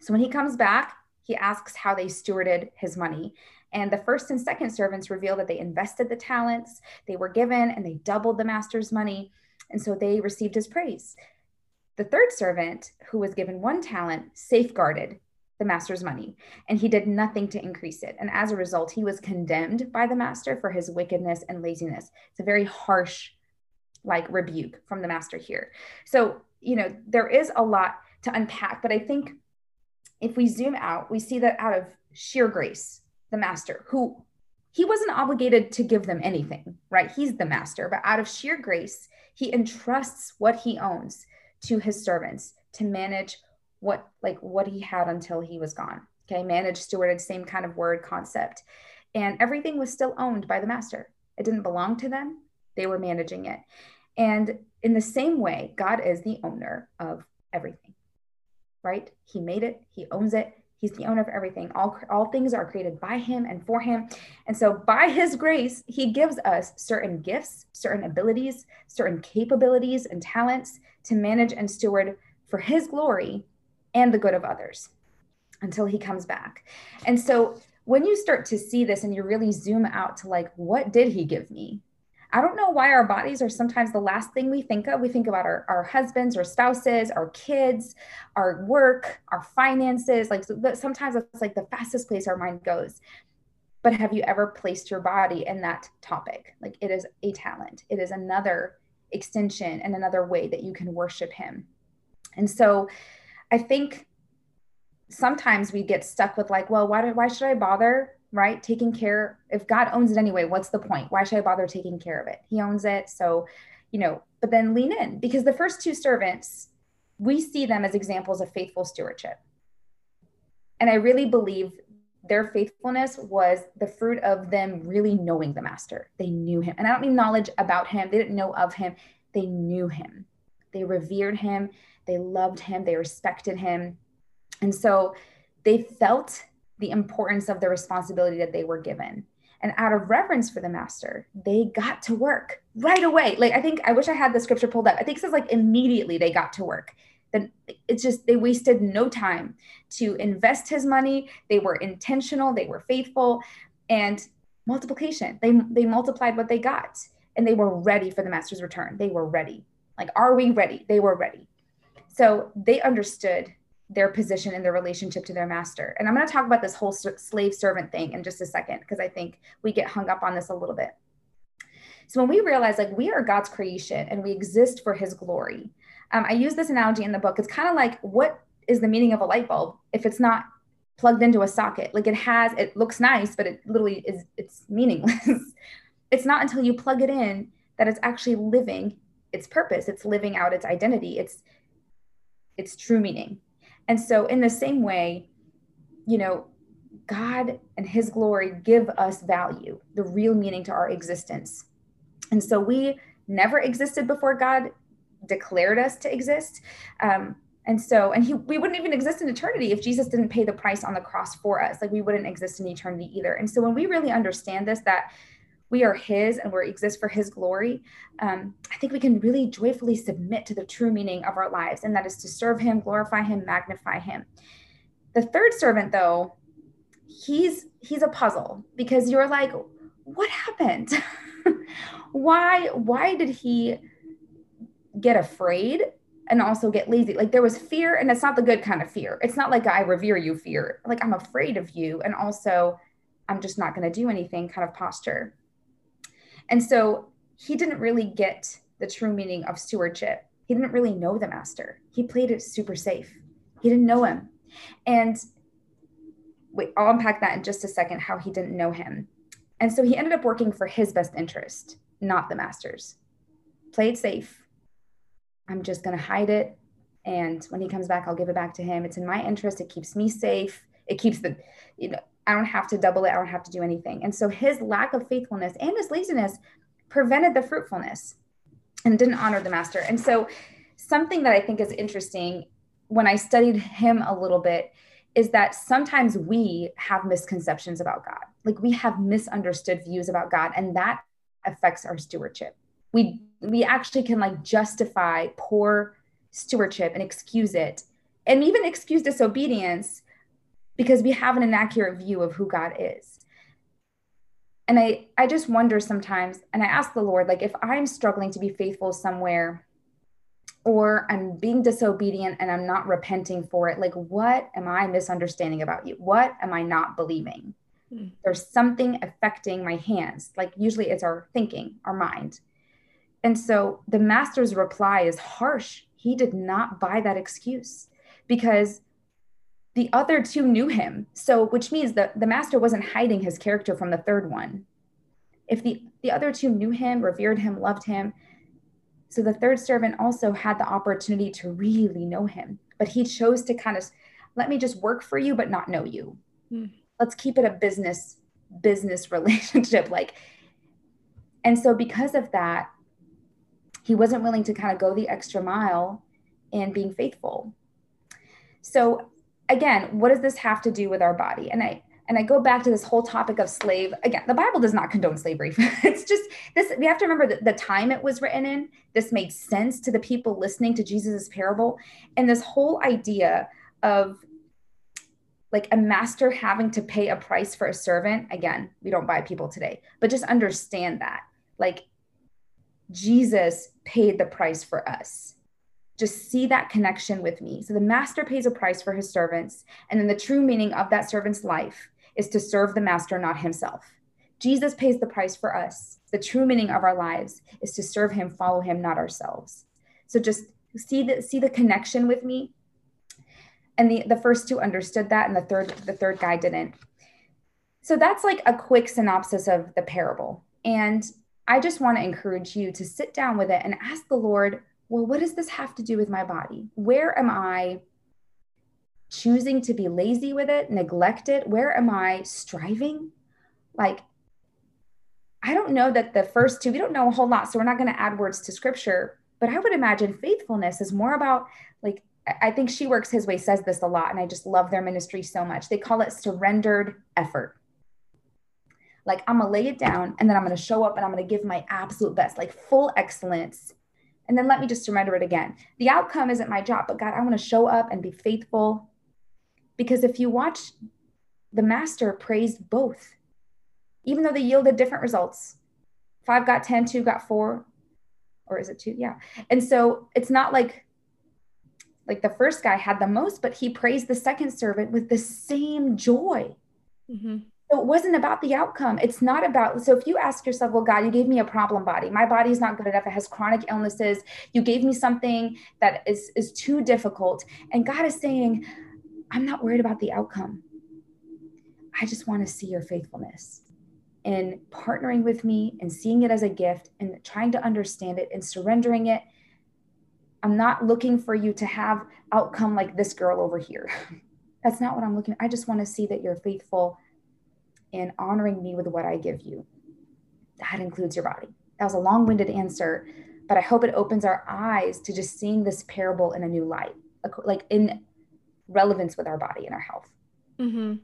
Speaker 2: So when he comes back, he asks how they stewarded his money. And the first and second servants reveal that they invested the talents they were given and they doubled the master's money. And so they received his praise. The third servant, who was given one talent, safeguarded the master's money and he did nothing to increase it. And as a result, he was condemned by the master for his wickedness and laziness. It's a very harsh, like, rebuke from the master here. So, you know, there is a lot to unpack, but I think if we zoom out, we see that out of sheer grace, the master who he wasn't obligated to give them anything, right? He's the master, but out of sheer grace, he entrusts what he owns to his servants to manage what like what he had until he was gone. Okay, managed, stewarded, same kind of word concept. And everything was still owned by the master. It didn't belong to them. They were managing it. And in the same way, God is the owner of everything. Right? He made it, he owns it, He's the owner of everything. All, all things are created by him and for him. And so, by his grace, he gives us certain gifts, certain abilities, certain capabilities and talents to manage and steward for his glory and the good of others until he comes back. And so, when you start to see this and you really zoom out to like, what did he give me? I don't know why our bodies are sometimes the last thing we think of. We think about our, our husbands or spouses, our kids, our work, our finances. Like sometimes it's like the fastest place our mind goes. But have you ever placed your body in that topic? Like it is a talent, it is another extension and another way that you can worship Him. And so I think sometimes we get stuck with like, well, why, do, why should I bother right? Taking care, if God owns it anyway, what's the point? Why should I bother taking care of it? He owns it. So, you know, but then lean in because the first two servants, we see them as examples of faithful stewardship. And I really believe their faithfulness was the fruit of them really knowing the master. They knew him. And I don't mean knowledge about him, they didn't know of him, they knew him. They revered him, they loved him, they respected him. And so they felt the importance of the responsibility that they were given. And out of reverence for the master, they got to work right away. Like, I think, I wish I had the scripture pulled up. I think it says like immediately they got to work. Then it's just, they wasted no time to invest his money. They were intentional, they were faithful, and multiplication. They, they multiplied what they got and they were ready for the master's return. They were ready. Like, are we ready? They were ready. So they understood their position and their relationship to their master. And I'm going to talk about this whole slave servant thing in just a second because I think we get hung up on this a little bit. So when we realize like we are God's creation and we exist for his glory, um, I use this analogy in the book. It's kind of like what is the meaning of a light bulb if it's not plugged into a socket? Like it has, it looks nice, but it literally is, it's meaningless. it's not until you plug it in that it's actually living its purpose. It's living out its identity. It's, its true meaning. And so, in the same way, you know, God and his glory give us value, the real meaning to our existence. And so we never existed before God declared us to exist. Um, and so, and he, we wouldn't even exist in eternity if Jesus didn't pay the price on the cross for us. Like we wouldn't exist in eternity either. And so, when we really understand this, that we are His and we exist for His glory, um, I think we can really joyfully submit to the true meaning of our lives, and that is to serve Him, glorify Him, magnify Him. The third servant, though, he's he's a puzzle because you're like, what happened? why why did he get afraid and also get lazy. Like there was fear, and it's not the good kind of fear. It's not like I revere you fear. Like I'm afraid of you, and also I'm just not going to do anything kind of posture. And so he didn't really get the true meaning of stewardship. He didn't really know the master. He played it super safe. He didn't know him. And wait, I'll unpack that in just a second how he didn't know him. And so he ended up working for his best interest, not the master's. Played safe, I'm just going to hide it. And when he comes back, I'll give it back to him. It's in my interest. It keeps me safe. It keeps the, you know, I don't have to double it. I don't have to do anything. And so his lack of faithfulness and his laziness prevented the fruitfulness and didn't honor the master. And so something that I think is interesting when I studied him a little bit is that sometimes we have misconceptions about God. Like we have misunderstood views about God, and that affects our stewardship we we actually can like justify poor stewardship and excuse it and even excuse disobedience because we have an inaccurate view of who God is. And I I just wonder sometimes and I ask the Lord like if I'm struggling to be faithful somewhere or I'm being disobedient and I'm not repenting for it like what am I misunderstanding about you? What am I not believing? Hmm. There's something affecting my hands. Like usually it's our thinking, our mind. And so the master's reply is harsh. He did not buy that excuse because the other two knew him. So, which means that the master wasn't hiding his character from the third one. If the, the other two knew him, revered him, loved him, so the third servant also had the opportunity to really know him, but he chose to kind of let me just work for you, but not know you. Mm. Let's keep it a business business relationship. Like, and so because of that, he wasn't willing to kind of go the extra mile in being faithful. So again, what does this have to do with our body? And I and I go back to this whole topic of slave. Again, the Bible does not condone slavery. it's just this, we have to remember that the time it was written in, this made sense to the people listening to Jesus's parable. And this whole idea of like a master having to pay a price for a servant, again, we don't buy people today, but just understand that. Like Jesus paid the price for us. Just see that connection with me. So the master pays a price for his servants. And then the true meaning of that servant's life is to serve the master, not himself. Jesus pays the price for us. The true meaning of our lives is to serve him, follow him, not ourselves. So just see the see the connection with me. And the, the first two understood that, and the third, the third guy didn't. So that's like a quick synopsis of the parable. And I just want to encourage you to sit down with it and ask the Lord, well, what does this have to do with my body? Where am I choosing to be lazy with it, neglect it? Where am I striving? Like, I don't know that the first two, we don't know a whole lot. So we're not going to add words to scripture, but I would imagine faithfulness is more about like, I think She Works His Way says this a lot, and I just love their ministry so much. They call it surrendered effort. Like I'm gonna lay it down and then I'm gonna show up and I'm gonna give my absolute best, like full excellence. And then let me just surrender it again. The outcome isn't my job, but God, I wanna show up and be faithful. Because if you watch, the master praised both, even though they yielded different results. Five got 10, two got four, or is it two? Yeah. And so it's not like like the first guy had the most, but he praised the second servant with the same joy. Mm-hmm. So it wasn't about the outcome. It's not about, so if you ask yourself, well, God, you gave me a problem body. My body is not good enough. It has chronic illnesses. You gave me something that is, is too difficult. And God is saying, I'm not worried about the outcome. I just want to see your faithfulness in partnering with me and seeing it as a gift and trying to understand it and surrendering it. I'm not looking for you to have outcome like this girl over here. That's not what I'm looking. I just want to see that you're faithful in honoring me with what I give you. That includes your body. That was a long-winded answer, but I hope it opens our eyes to just seeing this parable in a new light, like in relevance with our body and our health.
Speaker 1: Mm-hmm.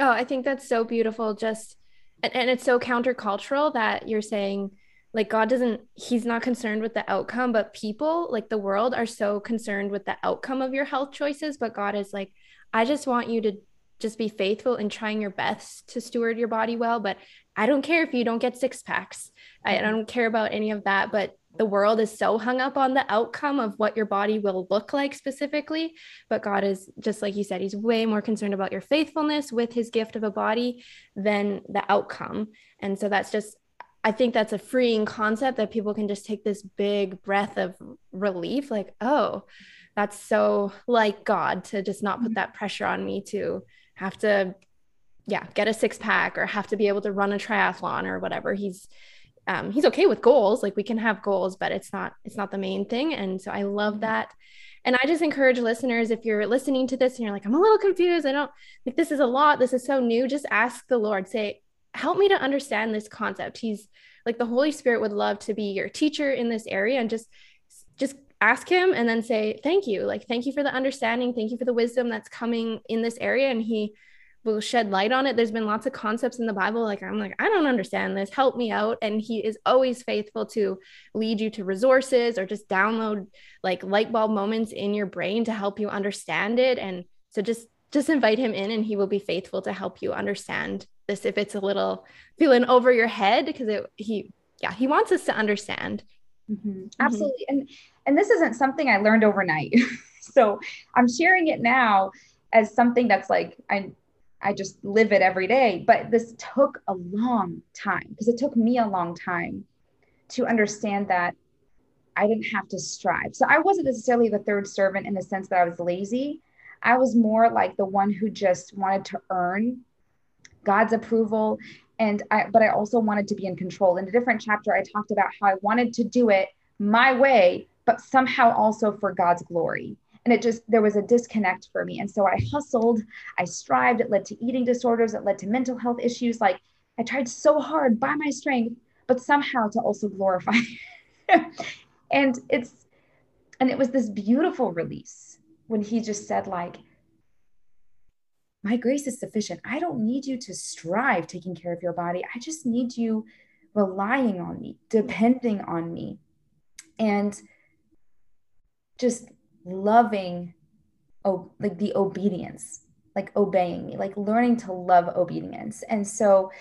Speaker 1: Oh, I think that's so beautiful. Just and, and it's so countercultural that you're saying like God doesn't he's not concerned with the outcome, but people like the world are so concerned with the outcome of your health choices, but God is like I just want you to just be faithful in trying your best to steward your body well, but I don't care if you don't get six packs. I, I mm-hmm. don't care about any of that, but the world is so hung up on the outcome of what your body will look like specifically. But God is, just like you said, He's way more concerned about your faithfulness with His gift of a body than the outcome. And so that's just, I think that's a freeing concept that people can just take this big breath of relief like, oh, that's so like God to just not put mm-hmm. that pressure on me to have to, yeah, get a six pack or have to be able to run a triathlon or whatever. He's, um, he's okay with goals. Like we can have goals but it's not it's not the main thing. And so i love mm-hmm. that. And i just encourage listeners if you're listening to this and you're like i'm a little confused. I don't like this is a lot. This is so new. Just ask the lord say help me to understand this concept. He's like the holy spirit would love to be your teacher in this area and just just ask him and then say thank you like thank you for the understanding thank you for the wisdom that's coming in this area and he will shed light on it. There's been lots of concepts in the Bible. Like, I'm like, I don't understand this. Help me out. And he is always faithful to lead you to resources or just download like light bulb moments in your brain to help you understand it. And so just just invite him in and he will be faithful to help you understand this if it's a little feeling over your head because it he yeah he wants us to understand
Speaker 2: mm-hmm. mm-hmm. absolutely mm-hmm. and and this isn't something i learned overnight so i'm sharing it now as something that's like i I just live it every day. But this took a long time because it took me a long time to understand that I didn't have to strive. So I wasn't necessarily the third servant in the sense that I was lazy. I was more like the one who just wanted to earn God's approval. And I, but I also wanted to be in control. In a different chapter, I talked about how I wanted to do it my way, but somehow also for God's glory. And it just there was a disconnect for me. And so i hustled i strived it led to eating disorders it led to mental health issues. Like i tried so hard by my strength but somehow to also glorify and it's and it was this beautiful release when he just said like my grace is sufficient. I don't need you to strive taking care of your body. I just need you relying on me depending on me. And just loving oh like the obedience like obeying me like learning to love obedience. And so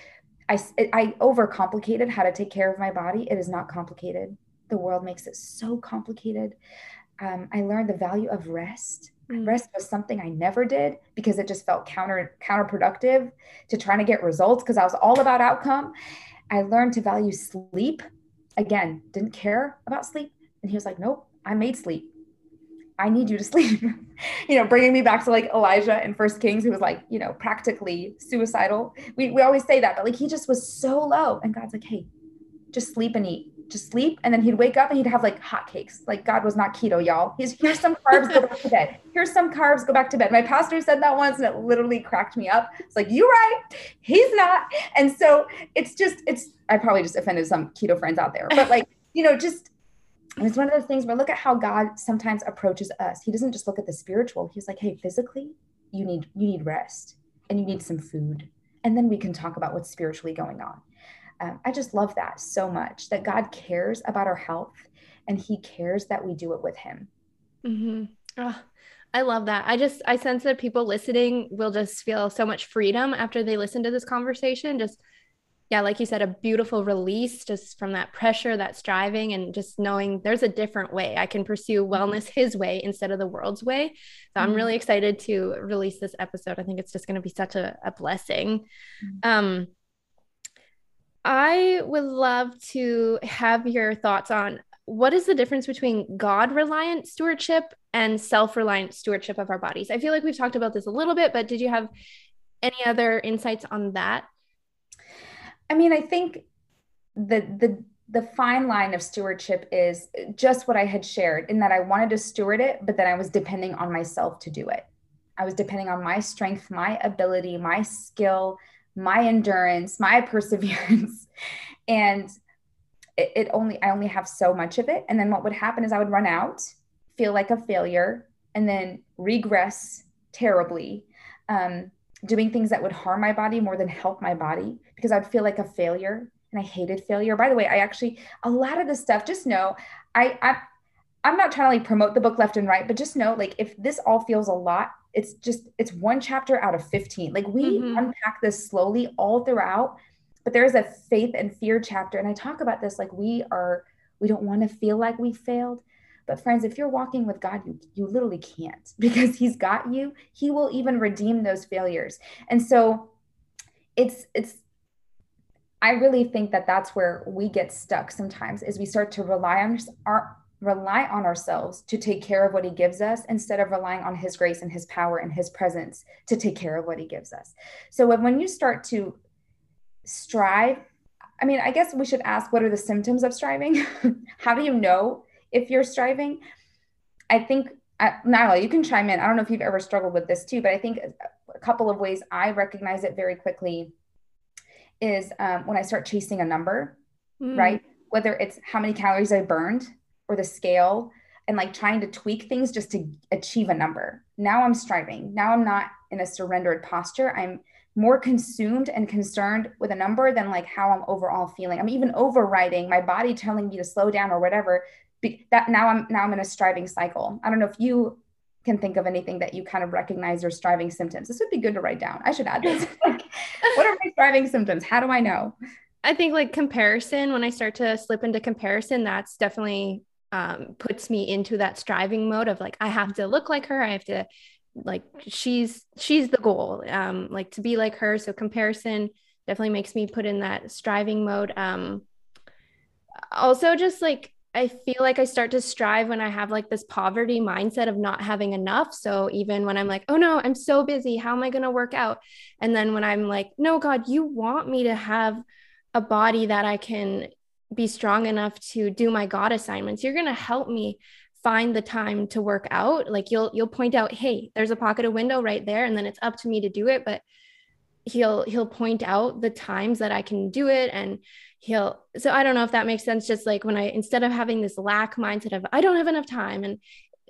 Speaker 2: i i overcomplicated how to take care of my body. It is not complicated. The world makes it so complicated. Um, i learned the value of rest. Mm. rest was something i never did because it just felt counter counterproductive to trying to get results because i was all about outcome. I learned to value sleep. Again didn't care about sleep. And he was like nope i made sleep I need you to sleep. you know, bringing me back to like Elijah in First Kings, who was like, you know, practically suicidal. We, we always say that, but like he just was so low. And God's like, hey, just sleep and eat. Just sleep. And then he'd wake up and he'd have like hot cakes. Like God was not keto, y'all. He's here's some carbs, go back to bed. Here's some carbs, go back to bed. My pastor said that once and it literally cracked me up. It's like, you're right. He's not. And so it's just, it's I probably just offended some keto friends out there. But like, you know, just and it's one of those things where look at how God sometimes approaches us. He doesn't just look at the spiritual. He's like, hey, physically, you need you need rest and you need some food. And then we can talk about what's spiritually going on. Um, I just love that so much that God cares about our health and he cares that we do it with him.
Speaker 1: Mm-hmm. Oh, I love that. I just, I sense that people listening will just feel so much freedom after they listen to this conversation. Just yeah, like you said, a beautiful release just from that pressure, that striving, and just knowing there's a different way. I can pursue mm-hmm. wellness his way instead of the world's way. So mm-hmm. I'm really excited to release this episode. I think it's just going to be such a, a blessing. Mm-hmm. Um, I would love to have your thoughts on what is the difference between God reliant stewardship and self reliant stewardship of our bodies. I feel like we've talked about this a little bit, but did you have any other insights on that?
Speaker 2: I mean, I think the the the fine line of stewardship is just what I had shared in that I wanted to steward it, but then I was depending on myself to do it. I was depending on my strength, my ability, my skill, my endurance, my perseverance. and it, it, only, I only have so much of it. And then what would happen is I would run out, feel like a failure, and then regress terribly, um, doing things that would harm my body more than help my body because I'd feel like a failure. And I hated failure. By the way, I actually, a lot of this stuff, just know I, I I'm not trying to like promote the book left and right, but just know like if this all feels a lot, it's just it's one chapter out of 15. Like we mm-hmm. unpack this slowly all throughout, but there is a faith and fear chapter and I talk about this like we are we don't want to feel like we failed. But friends, if you're walking with God, you, you literally can't because he's got you. He will even redeem those failures. And so it's it's I really think that that's where we get stuck sometimes is we start to rely on our rely on ourselves to take care of what he gives us instead of relying on his grace and his power and his presence to take care of what he gives us. So when when you start to strive, I mean, I guess we should ask what are the symptoms of striving? How do you know if you're striving? I think uh, Nyla, you can chime in. I don't know if you've ever struggled with this too, but I think a couple of ways I recognize it very quickly is um, when I start chasing a number, mm. right? Whether it's how many calories I burned or the scale and like trying to tweak things just to achieve a number. Now I'm striving. Now I'm not in a surrendered posture. I'm more consumed and concerned with a number than like how I'm overall feeling. I'm even overriding my body telling me to slow down or whatever. That now I'm now I'm in a striving cycle. I don't know if you can think of anything that you kind of recognize your striving symptoms. This would be good to write down. I should add this. like, what are my striving symptoms? How do I know?
Speaker 1: I think like comparison, when I start to slip into comparison, that's definitely um, puts me into that striving mode of like I have to look like her. I have to like she's she's the goal. Um, like to be like her. So comparison definitely makes me put in that striving mode. Um, also, just like I feel like I start to strive when I have like this poverty mindset of not having enough. So even when I'm like, oh no, I'm so busy, how am I going to work out? And then when I'm like, no, God, you want me to have a body that I can be strong enough to do my God assignments. You're going to help me find the time to work out. Like you'll you'll point out, "Hey, there's a pocket of window right there," and then it's up to me to do it, but he'll he'll point out the times that I can do it and he'll so I don't know if that makes sense just like when I instead of having this lack mindset of I don't have enough time and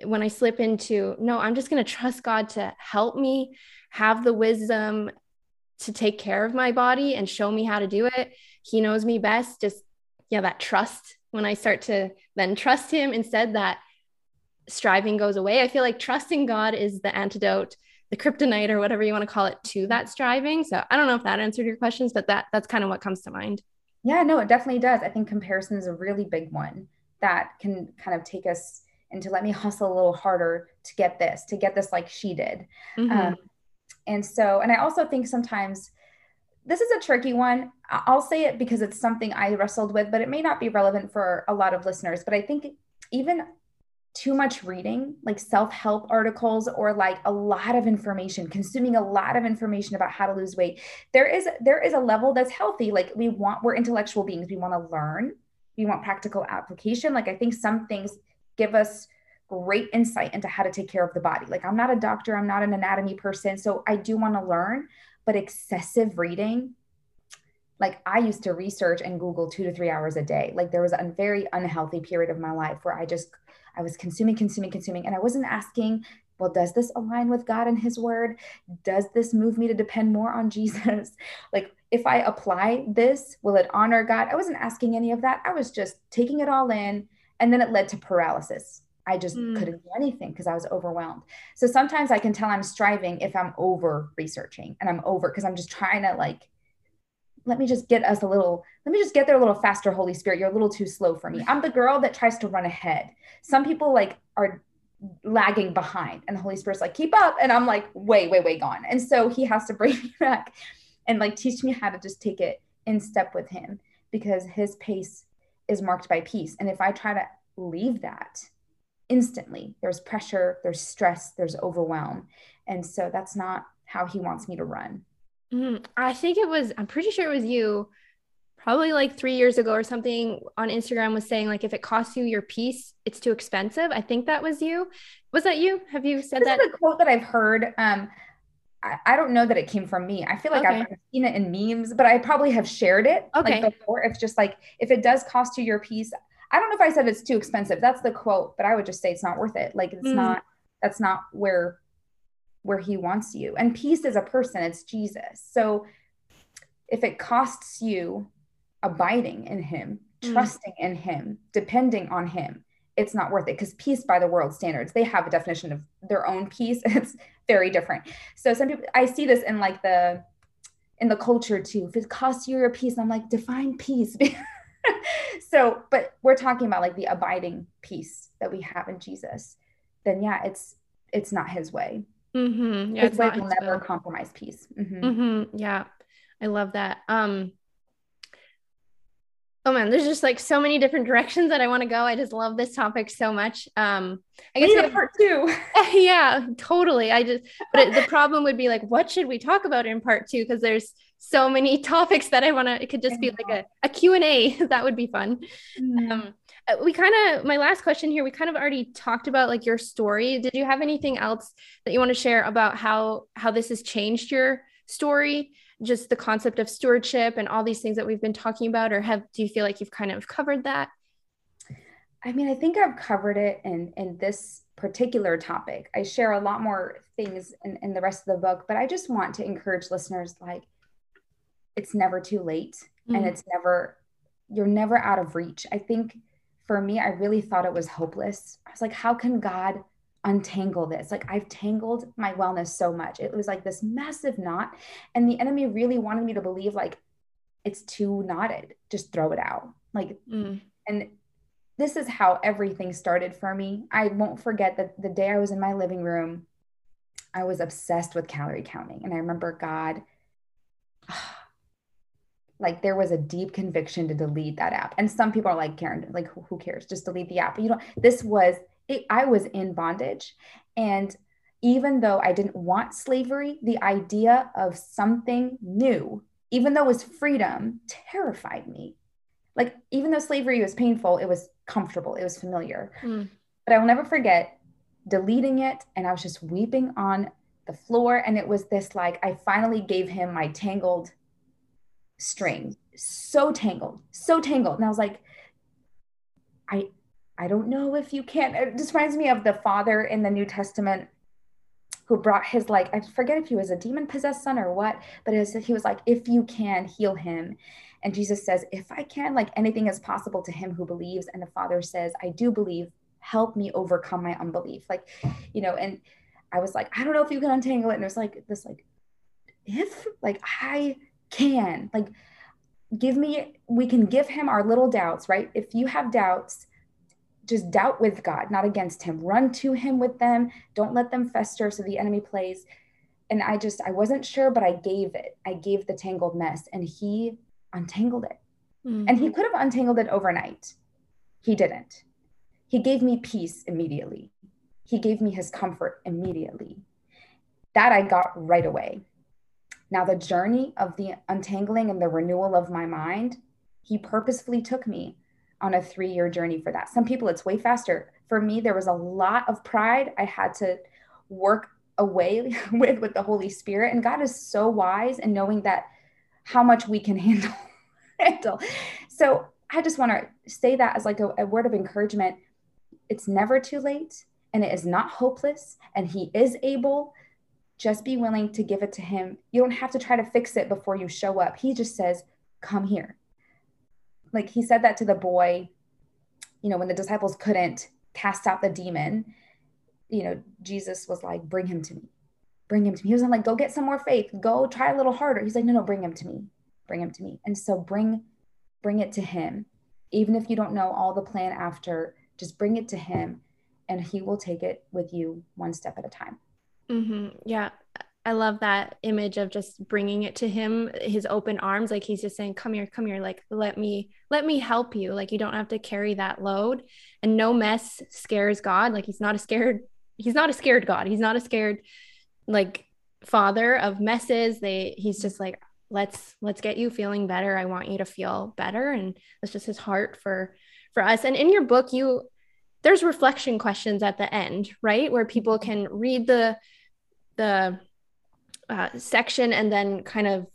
Speaker 1: when I slip into no, I'm just going to trust God to help me have the wisdom to take care of my body and show me how to do it. He knows me best. Just yeah, that trust, when I start to then trust him instead, that striving goes away. I feel like trusting God is the antidote, the kryptonite or whatever you want to call it to that striving. So I don't know if that answered your questions, but that that's kind of what comes to mind.
Speaker 2: Yeah, no, it definitely does. I think comparison is a really big one that can kind of take us into let me hustle a little harder to get this, to get this like she did. Mm-hmm. Um, and so, and I also think sometimes this is a tricky one. I'll say it because it's something I wrestled with, but it may not be relevant for a lot of listeners. But I think even too much reading, like self help articles or like a lot of information, consuming a lot of information about how to lose weight, there is there is a level that's healthy. Like we want, we're intellectual beings. We want to learn. We want practical application. Like I think some things give us great insight into how to take care of the body. Like I'm not a doctor, I'm not an anatomy person, so I do want to learn, but excessive reading like I used to research and Google two to three hours a day. Like there was a very unhealthy period of my life where I just I was consuming, consuming, consuming, and I wasn't asking, well, does this align with God and His Word? Does this move me to depend more on Jesus? Like if I apply this, will it honor God? I wasn't asking any of that. I was just taking it all in, and then it led to paralysis. I just mm. couldn't do anything because I was overwhelmed. So sometimes I can tell I'm striving if I'm over researching and I'm over because I'm just trying to like, let me just get us a little, let me just get there a little faster, Holy Spirit. You're a little too slow for me. I'm the girl that tries to run ahead. Some people like are lagging behind and the Holy Spirit's like, keep up. And I'm like, way, way, way gone. And so he has to bring me back and like teach me how to just take it in step with him because his pace is marked by peace. And if I try to leave that, instantly. There's pressure, there's stress, there's overwhelm. And so that's not how he wants me to run.
Speaker 1: Mm, I think it was, I'm pretty sure it was you probably like three years ago or something on Instagram was saying like if it costs you your peace, it's too expensive. I think that was you. Was that you? Have you said
Speaker 2: this
Speaker 1: that?
Speaker 2: Is a quote that I've heard. Um, I, I, don't know that it came from me. I feel like okay. I've seen it in memes, but I probably have shared it
Speaker 1: okay.
Speaker 2: like before. It's just like if it does cost you your peace, I don't know if I said it's too expensive. That's the quote, but I would just say it's not worth it. Like it's mm. not. That's not where where he wants you. And peace is a person. It's Jesus. So if it costs you abiding in him, mm. trusting in him, depending on him, it's not worth it because peace by the world standards, they have a definition of their own peace. It's very different. So some people I see this in like the in the culture too. If it costs you your peace, I'm like, define peace. so, but we're talking about like the abiding peace that we have in Jesus, then yeah, it's it's not his way.
Speaker 1: Mm-hmm.
Speaker 2: Yeah, his way will never compromise peace.
Speaker 1: Mm-hmm. Mm-hmm. Yeah, I love that. Um, oh man, there's just like so many different directions that I want to go. I just love this topic so much. Um,
Speaker 2: I guess we have part two.
Speaker 1: yeah, totally. I just, but it, the problem would be like, what should we talk about in part two? Because there's so many topics that I want to. It could just be like a, a Q and A. that would be fun. Mm. Um, we kind of my last question here. We kind of already talked about like your story. Did you have anything else that you want to share about how how this has changed your story? just the concept of stewardship and all these things that we've been talking about or have do you feel like you've kind of covered that
Speaker 2: i mean i think i've covered it in in this particular topic i share a lot more things in, in the rest of the book but i just want to encourage listeners like it's never too late mm-hmm. and it's never you're never out of reach i think for me i really thought it was hopeless i was like how can god untangle this. Like I've tangled my wellness so much. It was like this massive knot. And the enemy really wanted me to believe like it's too knotted. Just throw it out. Like, mm. and this is how everything started for me. I won't forget that the day I was in my living room, I was obsessed with calorie counting. And I remember God, like there was a deep conviction to delete that app. And some people are like, Caren, like who, who cares? Just delete the app. But you know, this was it, I was in bondage. And even though I didn't want slavery, the idea of something new, even though it was freedom, terrified me. Like, even though slavery was painful, it was comfortable, it was familiar. Mm. But I will never forget deleting it. And I was just weeping on the floor. And it was this like, I finally gave him my tangled string, so tangled, so tangled. And I was like, I, I don't know if you can. It just reminds me of the father in the New Testament who brought his like I forget if he was a demon possessed son or what, but was, he was like, if you can heal him. And Jesus says, if I can, like anything is possible to him who believes. And the father says, I do believe. Help me overcome my unbelief. Like, you know, and I was like, I don't know if you can untangle it. And it was like this, like, if like I can, like, give me, we can give him our little doubts, right? If you have doubts, just doubt with God, not against him. Run to him with them. Don't let them fester so the enemy plays. And I just, I wasn't sure, but I gave it. I gave the tangled mess and he untangled it. Mm-hmm. And he mm-hmm. could have untangled it overnight. He didn't. He gave me peace immediately. He gave me his comfort immediately. That I got right away. Now, the journey of the untangling and the renewal of my mind, he purposefully took me on a three year journey for that. Some people, it's way faster. For me, there was a lot of pride I had to work away with with the Holy Spirit. And God is so wise in knowing that how much we can handle. handle. So I just want to say that as like a, a word of encouragement. It's never too late and it is not hopeless and he is able just be willing to give it to him. You don't have to try to fix it before you show up. He just says, Come here like he said that to the boy, you know, when the disciples couldn't cast out the demon, you know, Jesus was like, bring him to me. Bring him to me. He wasn't like, go get some more faith. Go try a little harder. He's like, no, no, bring him to me. Bring him to me. And so bring, bring it to him. Even if you don't know all the plan after, just bring it to him and he will take it with you one step at a time.
Speaker 1: Mm-hmm. Yeah. I love that image of just bringing it to him, his open arms, like he's just saying, "Come here, come here, like let me let me help you." Like you don't have to carry that load. And no mess scares God. Like he's not a scared he's not a scared God. He's not a scared like father of messes. They he's just like let's let's get you feeling better i want you to feel better and that's just his heart for for us and in your book you there's reflection questions at the end right where people can read the the uh, section and then kind of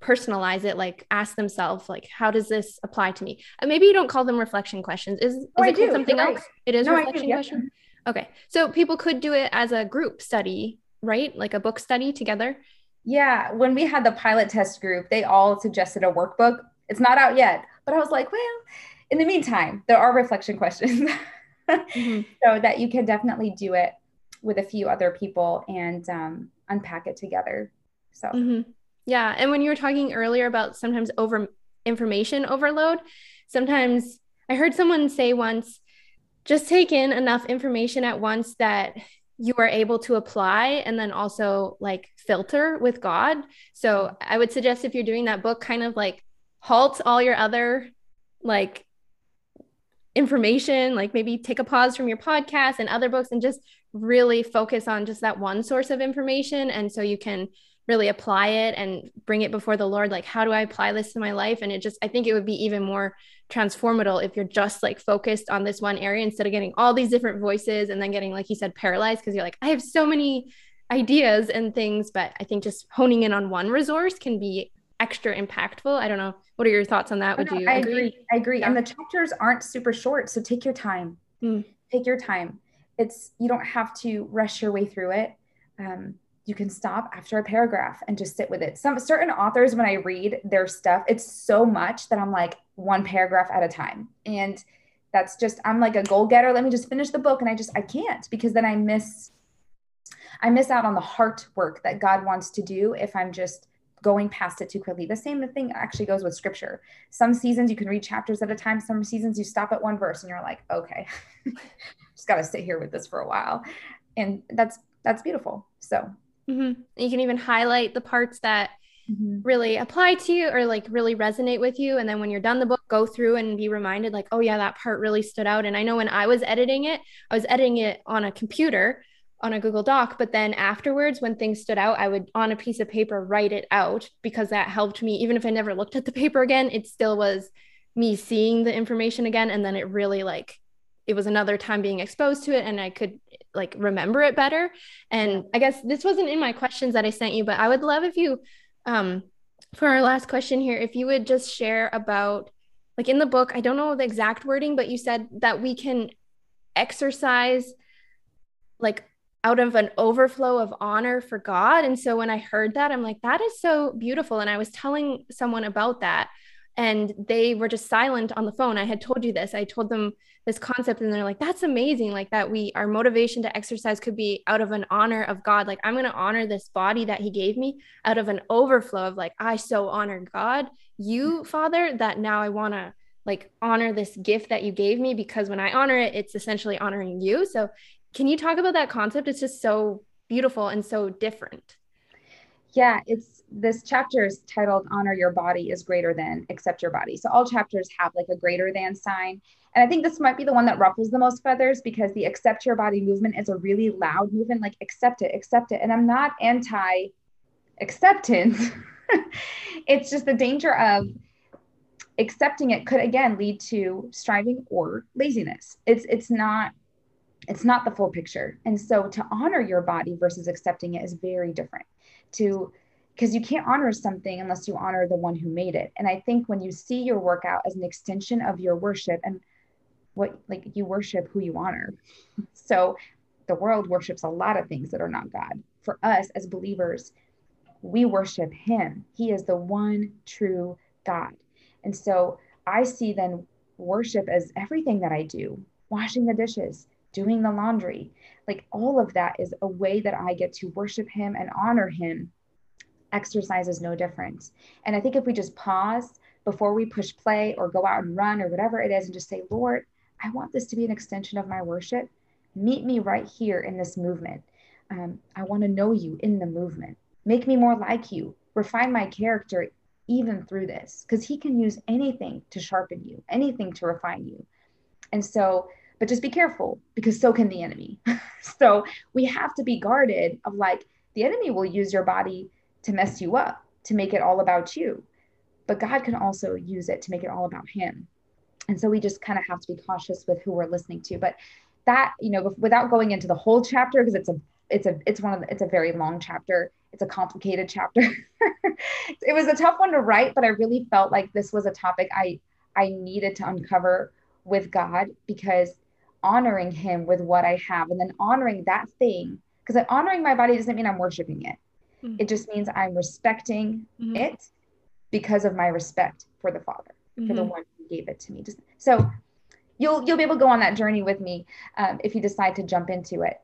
Speaker 1: personalize it like ask themselves like how does this apply to me? And maybe you don't call them reflection questions. Is, is
Speaker 2: oh,
Speaker 1: it
Speaker 2: do.
Speaker 1: something else? it is
Speaker 2: no,
Speaker 1: reflection question? Okay. So people could do it as a group study right? Like a book study together?
Speaker 2: Yeah. When we had the pilot test group they all suggested a workbook. It's not out yet but i was like well in the meantime there are reflection questions. Mm-hmm. so that you can definitely do it with a few other people and um, unpack it together. So.
Speaker 1: Mm-hmm. yeah. And when you were talking earlier about sometimes over information overload sometimes i heard someone say once just take in enough information at once that you are able to apply and then also like filter with god. So i would suggest if you're doing that book kind of like halt all your other like information like maybe take a pause from your podcast and other books and just really focus on just that one source of information. And so you can really apply it and bring it before the lord like how do i apply this to my life? And it just i think it would be even more transformative if you're just like focused on this one area instead of getting all these different voices and then getting like you said paralyzed because you're like i have so many ideas and things. But i think just honing in on one resource can be extra impactful. I don't know. What are your thoughts on that? Would you
Speaker 2: I
Speaker 1: agree?
Speaker 2: agree, I agree. Yeah. and the chapters aren't super short so take your time. Mm. take your time it's you don't have to rush your way through it um, you can stop after a paragraph and just sit with it some certain authors when i read their stuff it's so much that i'm like one paragraph at a time and that's just i'm like a goal getter let me just finish the book and i just i can't because then i miss i miss out on the heart work that god wants to do if i'm just going past it too quickly. The same thing actually goes with scripture. Some seasons you can read chapters at a time. Some seasons you stop at one verse and you're like, okay, just got to sit here with this for a while. And that's, that's beautiful. So
Speaker 1: mm-hmm. you can even highlight the parts that mm-hmm. really apply to you or like really resonate with you. And then when you're done the book, go through and be reminded like, oh yeah, that part really stood out. And I know when I was editing it, I was editing it on a computer on a Google Doc. But then afterwards, when things stood out, I would on a piece of paper write it out because that helped me. Even if I never looked at the paper again, it still was me seeing the information again. And then it really like, it was another time being exposed to it and I could like remember it better. And I guess this wasn't in my questions that I sent you, but I would love if you, um, for our last question here, if you would just share about like in the book, I don't know the exact wording, but you said that we can exercise like out of an overflow of honor for God. And so when I heard that, I'm like, that is so beautiful. And I was telling someone about that, and they were just silent on the phone. I had told you this. I told them this concept, and they're like, that's amazing. Like that, we, our motivation to exercise could be out of an honor of God. Like, I'm going to honor this body that He gave me out of an overflow of like, I so honor God, you, Father, that now I want to like honor this gift that you gave me because when I honor it, it's essentially honoring you. So can you talk about that concept? It's just so beautiful and so different.
Speaker 2: Yeah, it's this chapter is titled Honor Your Body is Greater Than Accept Your Body. So all chapters have like a greater than sign. And I think this might be the one that ruffles the most feathers because the accept your body movement is a really loud movement, like accept it, accept it. And I'm not anti acceptance. it's just the danger of accepting it could again lead to striving or laziness. It's it's not it's not the full picture. And so to honor your body versus accepting it is very different. To because you can't honor something unless you honor the one who made it. And I think when you see your workout as an extension of your worship and what like you worship who you honor. So the world worships a lot of things that are not God. For us as believers, we worship him. He is the one true God. And so I see then worship as everything that I do, washing the dishes, doing the laundry. Like all of that is a way that I get to worship him and honor him. Exercise is no different. And I think if we just pause before we push play or go out and run or whatever it is and just say, Lord, I want this to be an extension of my worship. Meet me right here in this movement. Um, I want to know you in the movement. Make me more like you. Refine my character even through this, because He can use anything to sharpen you, anything to refine you. And so but just be careful because so can the enemy. so we have to be guarded of like the enemy will use your body to mess you up, to make it all about you. But God can also use it to make it all about Him. And so we just kind of have to be cautious with who we're listening to. But that, you know, without going into the whole chapter, because it's a it's a it's one of the, it's a very long chapter it's a complicated chapter it was a tough one to write but i really felt like this was a topic i i needed to uncover with god because honoring him with what i have and then honoring that thing because honoring my body doesn't mean i'm worshiping it mm-hmm. it just means i'm respecting mm-hmm. it because of my respect for the father for the mm-hmm. one who gave it to me just so you'll you'll be able to go on that journey with me um, if you decide to jump into it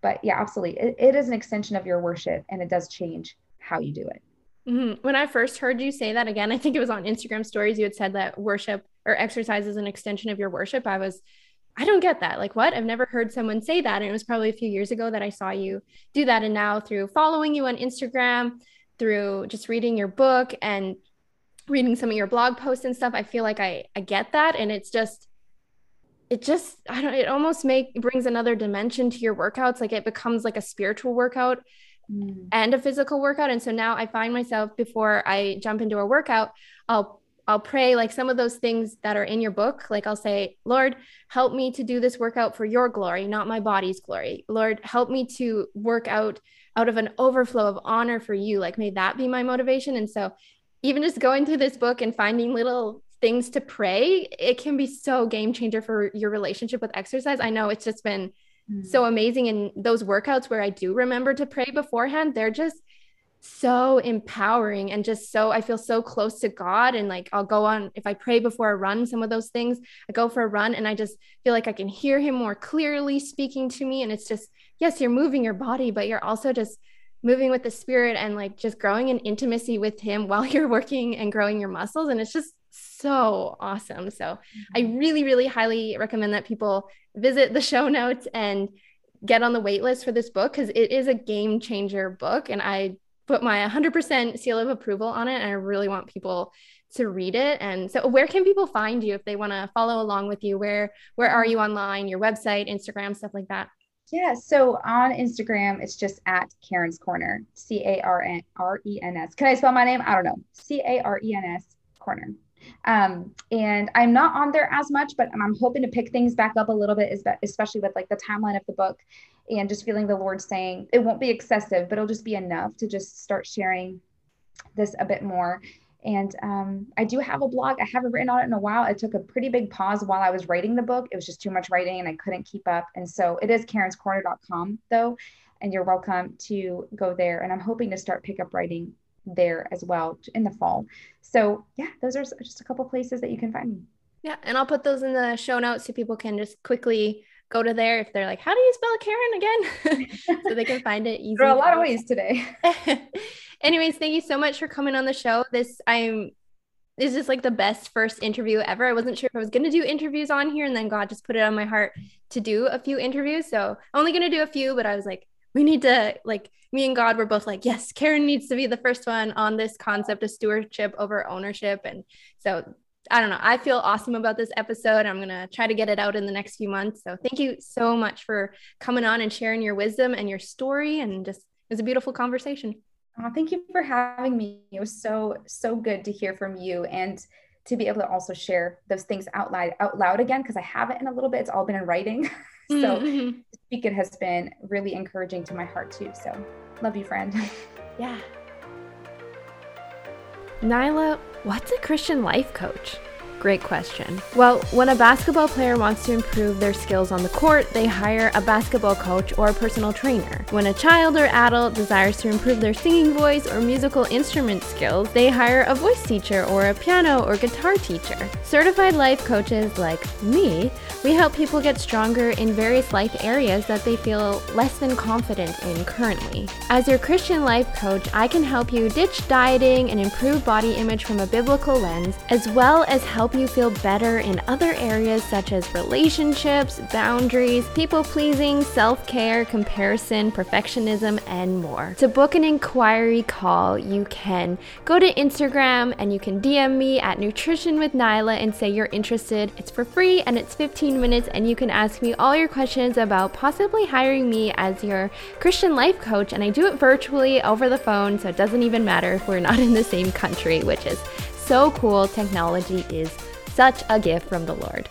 Speaker 2: but yeah absolutely it, it is an extension of your worship and it does change how you do it
Speaker 1: mm-hmm. when i first heard you say that again i think it was on instagram stories you had said that worship or exercise is an extension of your worship i was i don't get that. Like what? I've never heard someone say that and it was probably a few years ago that i saw you do that and now through following you on instagram through just reading your book and reading some of your blog posts and stuff i feel like i i get that and it's just it just i don't it almost make brings another dimension to your workouts. Like it becomes like a spiritual workout mm. and a physical workout and so now i find myself before i jump into a workout i'll i'll pray like some of those things that are in your book like i'll say lord help me to do this workout for your glory not my body's glory lord help me to work out out of an overflow of honor for you like may that be my motivation and so even just going through this book and finding little things to pray, it can be so game changer for your relationship with exercise. I know it's just been mm. so amazing. And those workouts where I do remember to pray beforehand, they're just so empowering and just so I feel so close to God. And like I'll go on, if I pray before a run, some of those things, I go for a run and I just feel like I can hear Him more clearly speaking to me. And it's just, yes, you're moving your body, but you're also just moving with the spirit and like just growing in intimacy with him while you're working and growing your muscles and it's just so awesome. So I mm-hmm. really, really highly recommend that people visit the show notes and get on the wait list for this book because it is a game changer book. And I put my 100% seal of approval on it. And I really want people to read it. And so where can people find you if they want to follow along with you? Where where are you online, your website, Instagram, stuff like that?
Speaker 2: Yeah, so on Instagram, it's just at Caren's Corner, C A R N R E N S. Can I spell my name? I don't know. C A R E N S Corner. Um, and I'm not on there as much, but I'm hoping to pick things back up a little bit, especially with like the timeline of the book and just feeling the Lord saying it won't be excessive, but it'll just be enough to just start sharing this a bit more. And um, I do have a blog. I haven't written on it in a while. I took a pretty big pause while I was writing the book. It was just too much writing and I couldn't keep up. And so it is carenscorner.com though. And you're welcome to go there. And I'm hoping to start pick up writing there as well in the fall. So yeah, those are just a couple places that you can find me.
Speaker 1: Yeah, and I'll put those in the show notes so people can just quickly go to there if they're like, how do you spell Caren again? so they can find it easy.
Speaker 2: There are a lot of ways today.
Speaker 1: Anyways, thank you so much for coming on the show. This I'm this is like the best first interview ever. I wasn't sure if I was going to do interviews on here and then God just put it on my heart to do a few interviews. So, only going to do a few, but I was like, we need to like me and God were both like, yes, Caren needs to be the first one on this concept of stewardship over ownership. And so I don't know. I feel awesome about this episode. I'm going to try to get it out in the next few months. So thank you so much for coming on and sharing your wisdom and your story. And just, it was a beautiful conversation.
Speaker 2: Oh, thank you for having me. It was so, so good to hear from you and to be able to also share those things out loud, out loud again, because I haven't in a little bit. It's all been in writing. so mm-hmm. It has been really encouraging to my heart too. So love you, friend.
Speaker 1: Yeah. Nyla, what's a Christian life coach? Great question. Well, when a basketball player wants to improve their skills on the court, they hire a basketball coach or a personal trainer. When a child or adult desires to improve their singing voice or musical instrument skills, they hire a voice teacher or a piano or guitar teacher. Certified life coaches like me, we help people get stronger in various life areas that they feel less than confident in currently. As your Christian life coach, I can help you ditch dieting and improve body image from a biblical lens, as well as help help you feel better in other areas such as relationships, boundaries, people pleasing, self care, comparison, perfectionism, and more. To book an inquiry call, you can go to Instagram and you can DM me at Nutrition with Nyla and say you're interested. It's for free and it's 15 minutes, and you can ask me all your questions about possibly hiring me as your Christian life coach. And I do it virtually over the phone, so it doesn't even matter if we're not in the same country, which is so cool. Technology is such a gift from the Lord.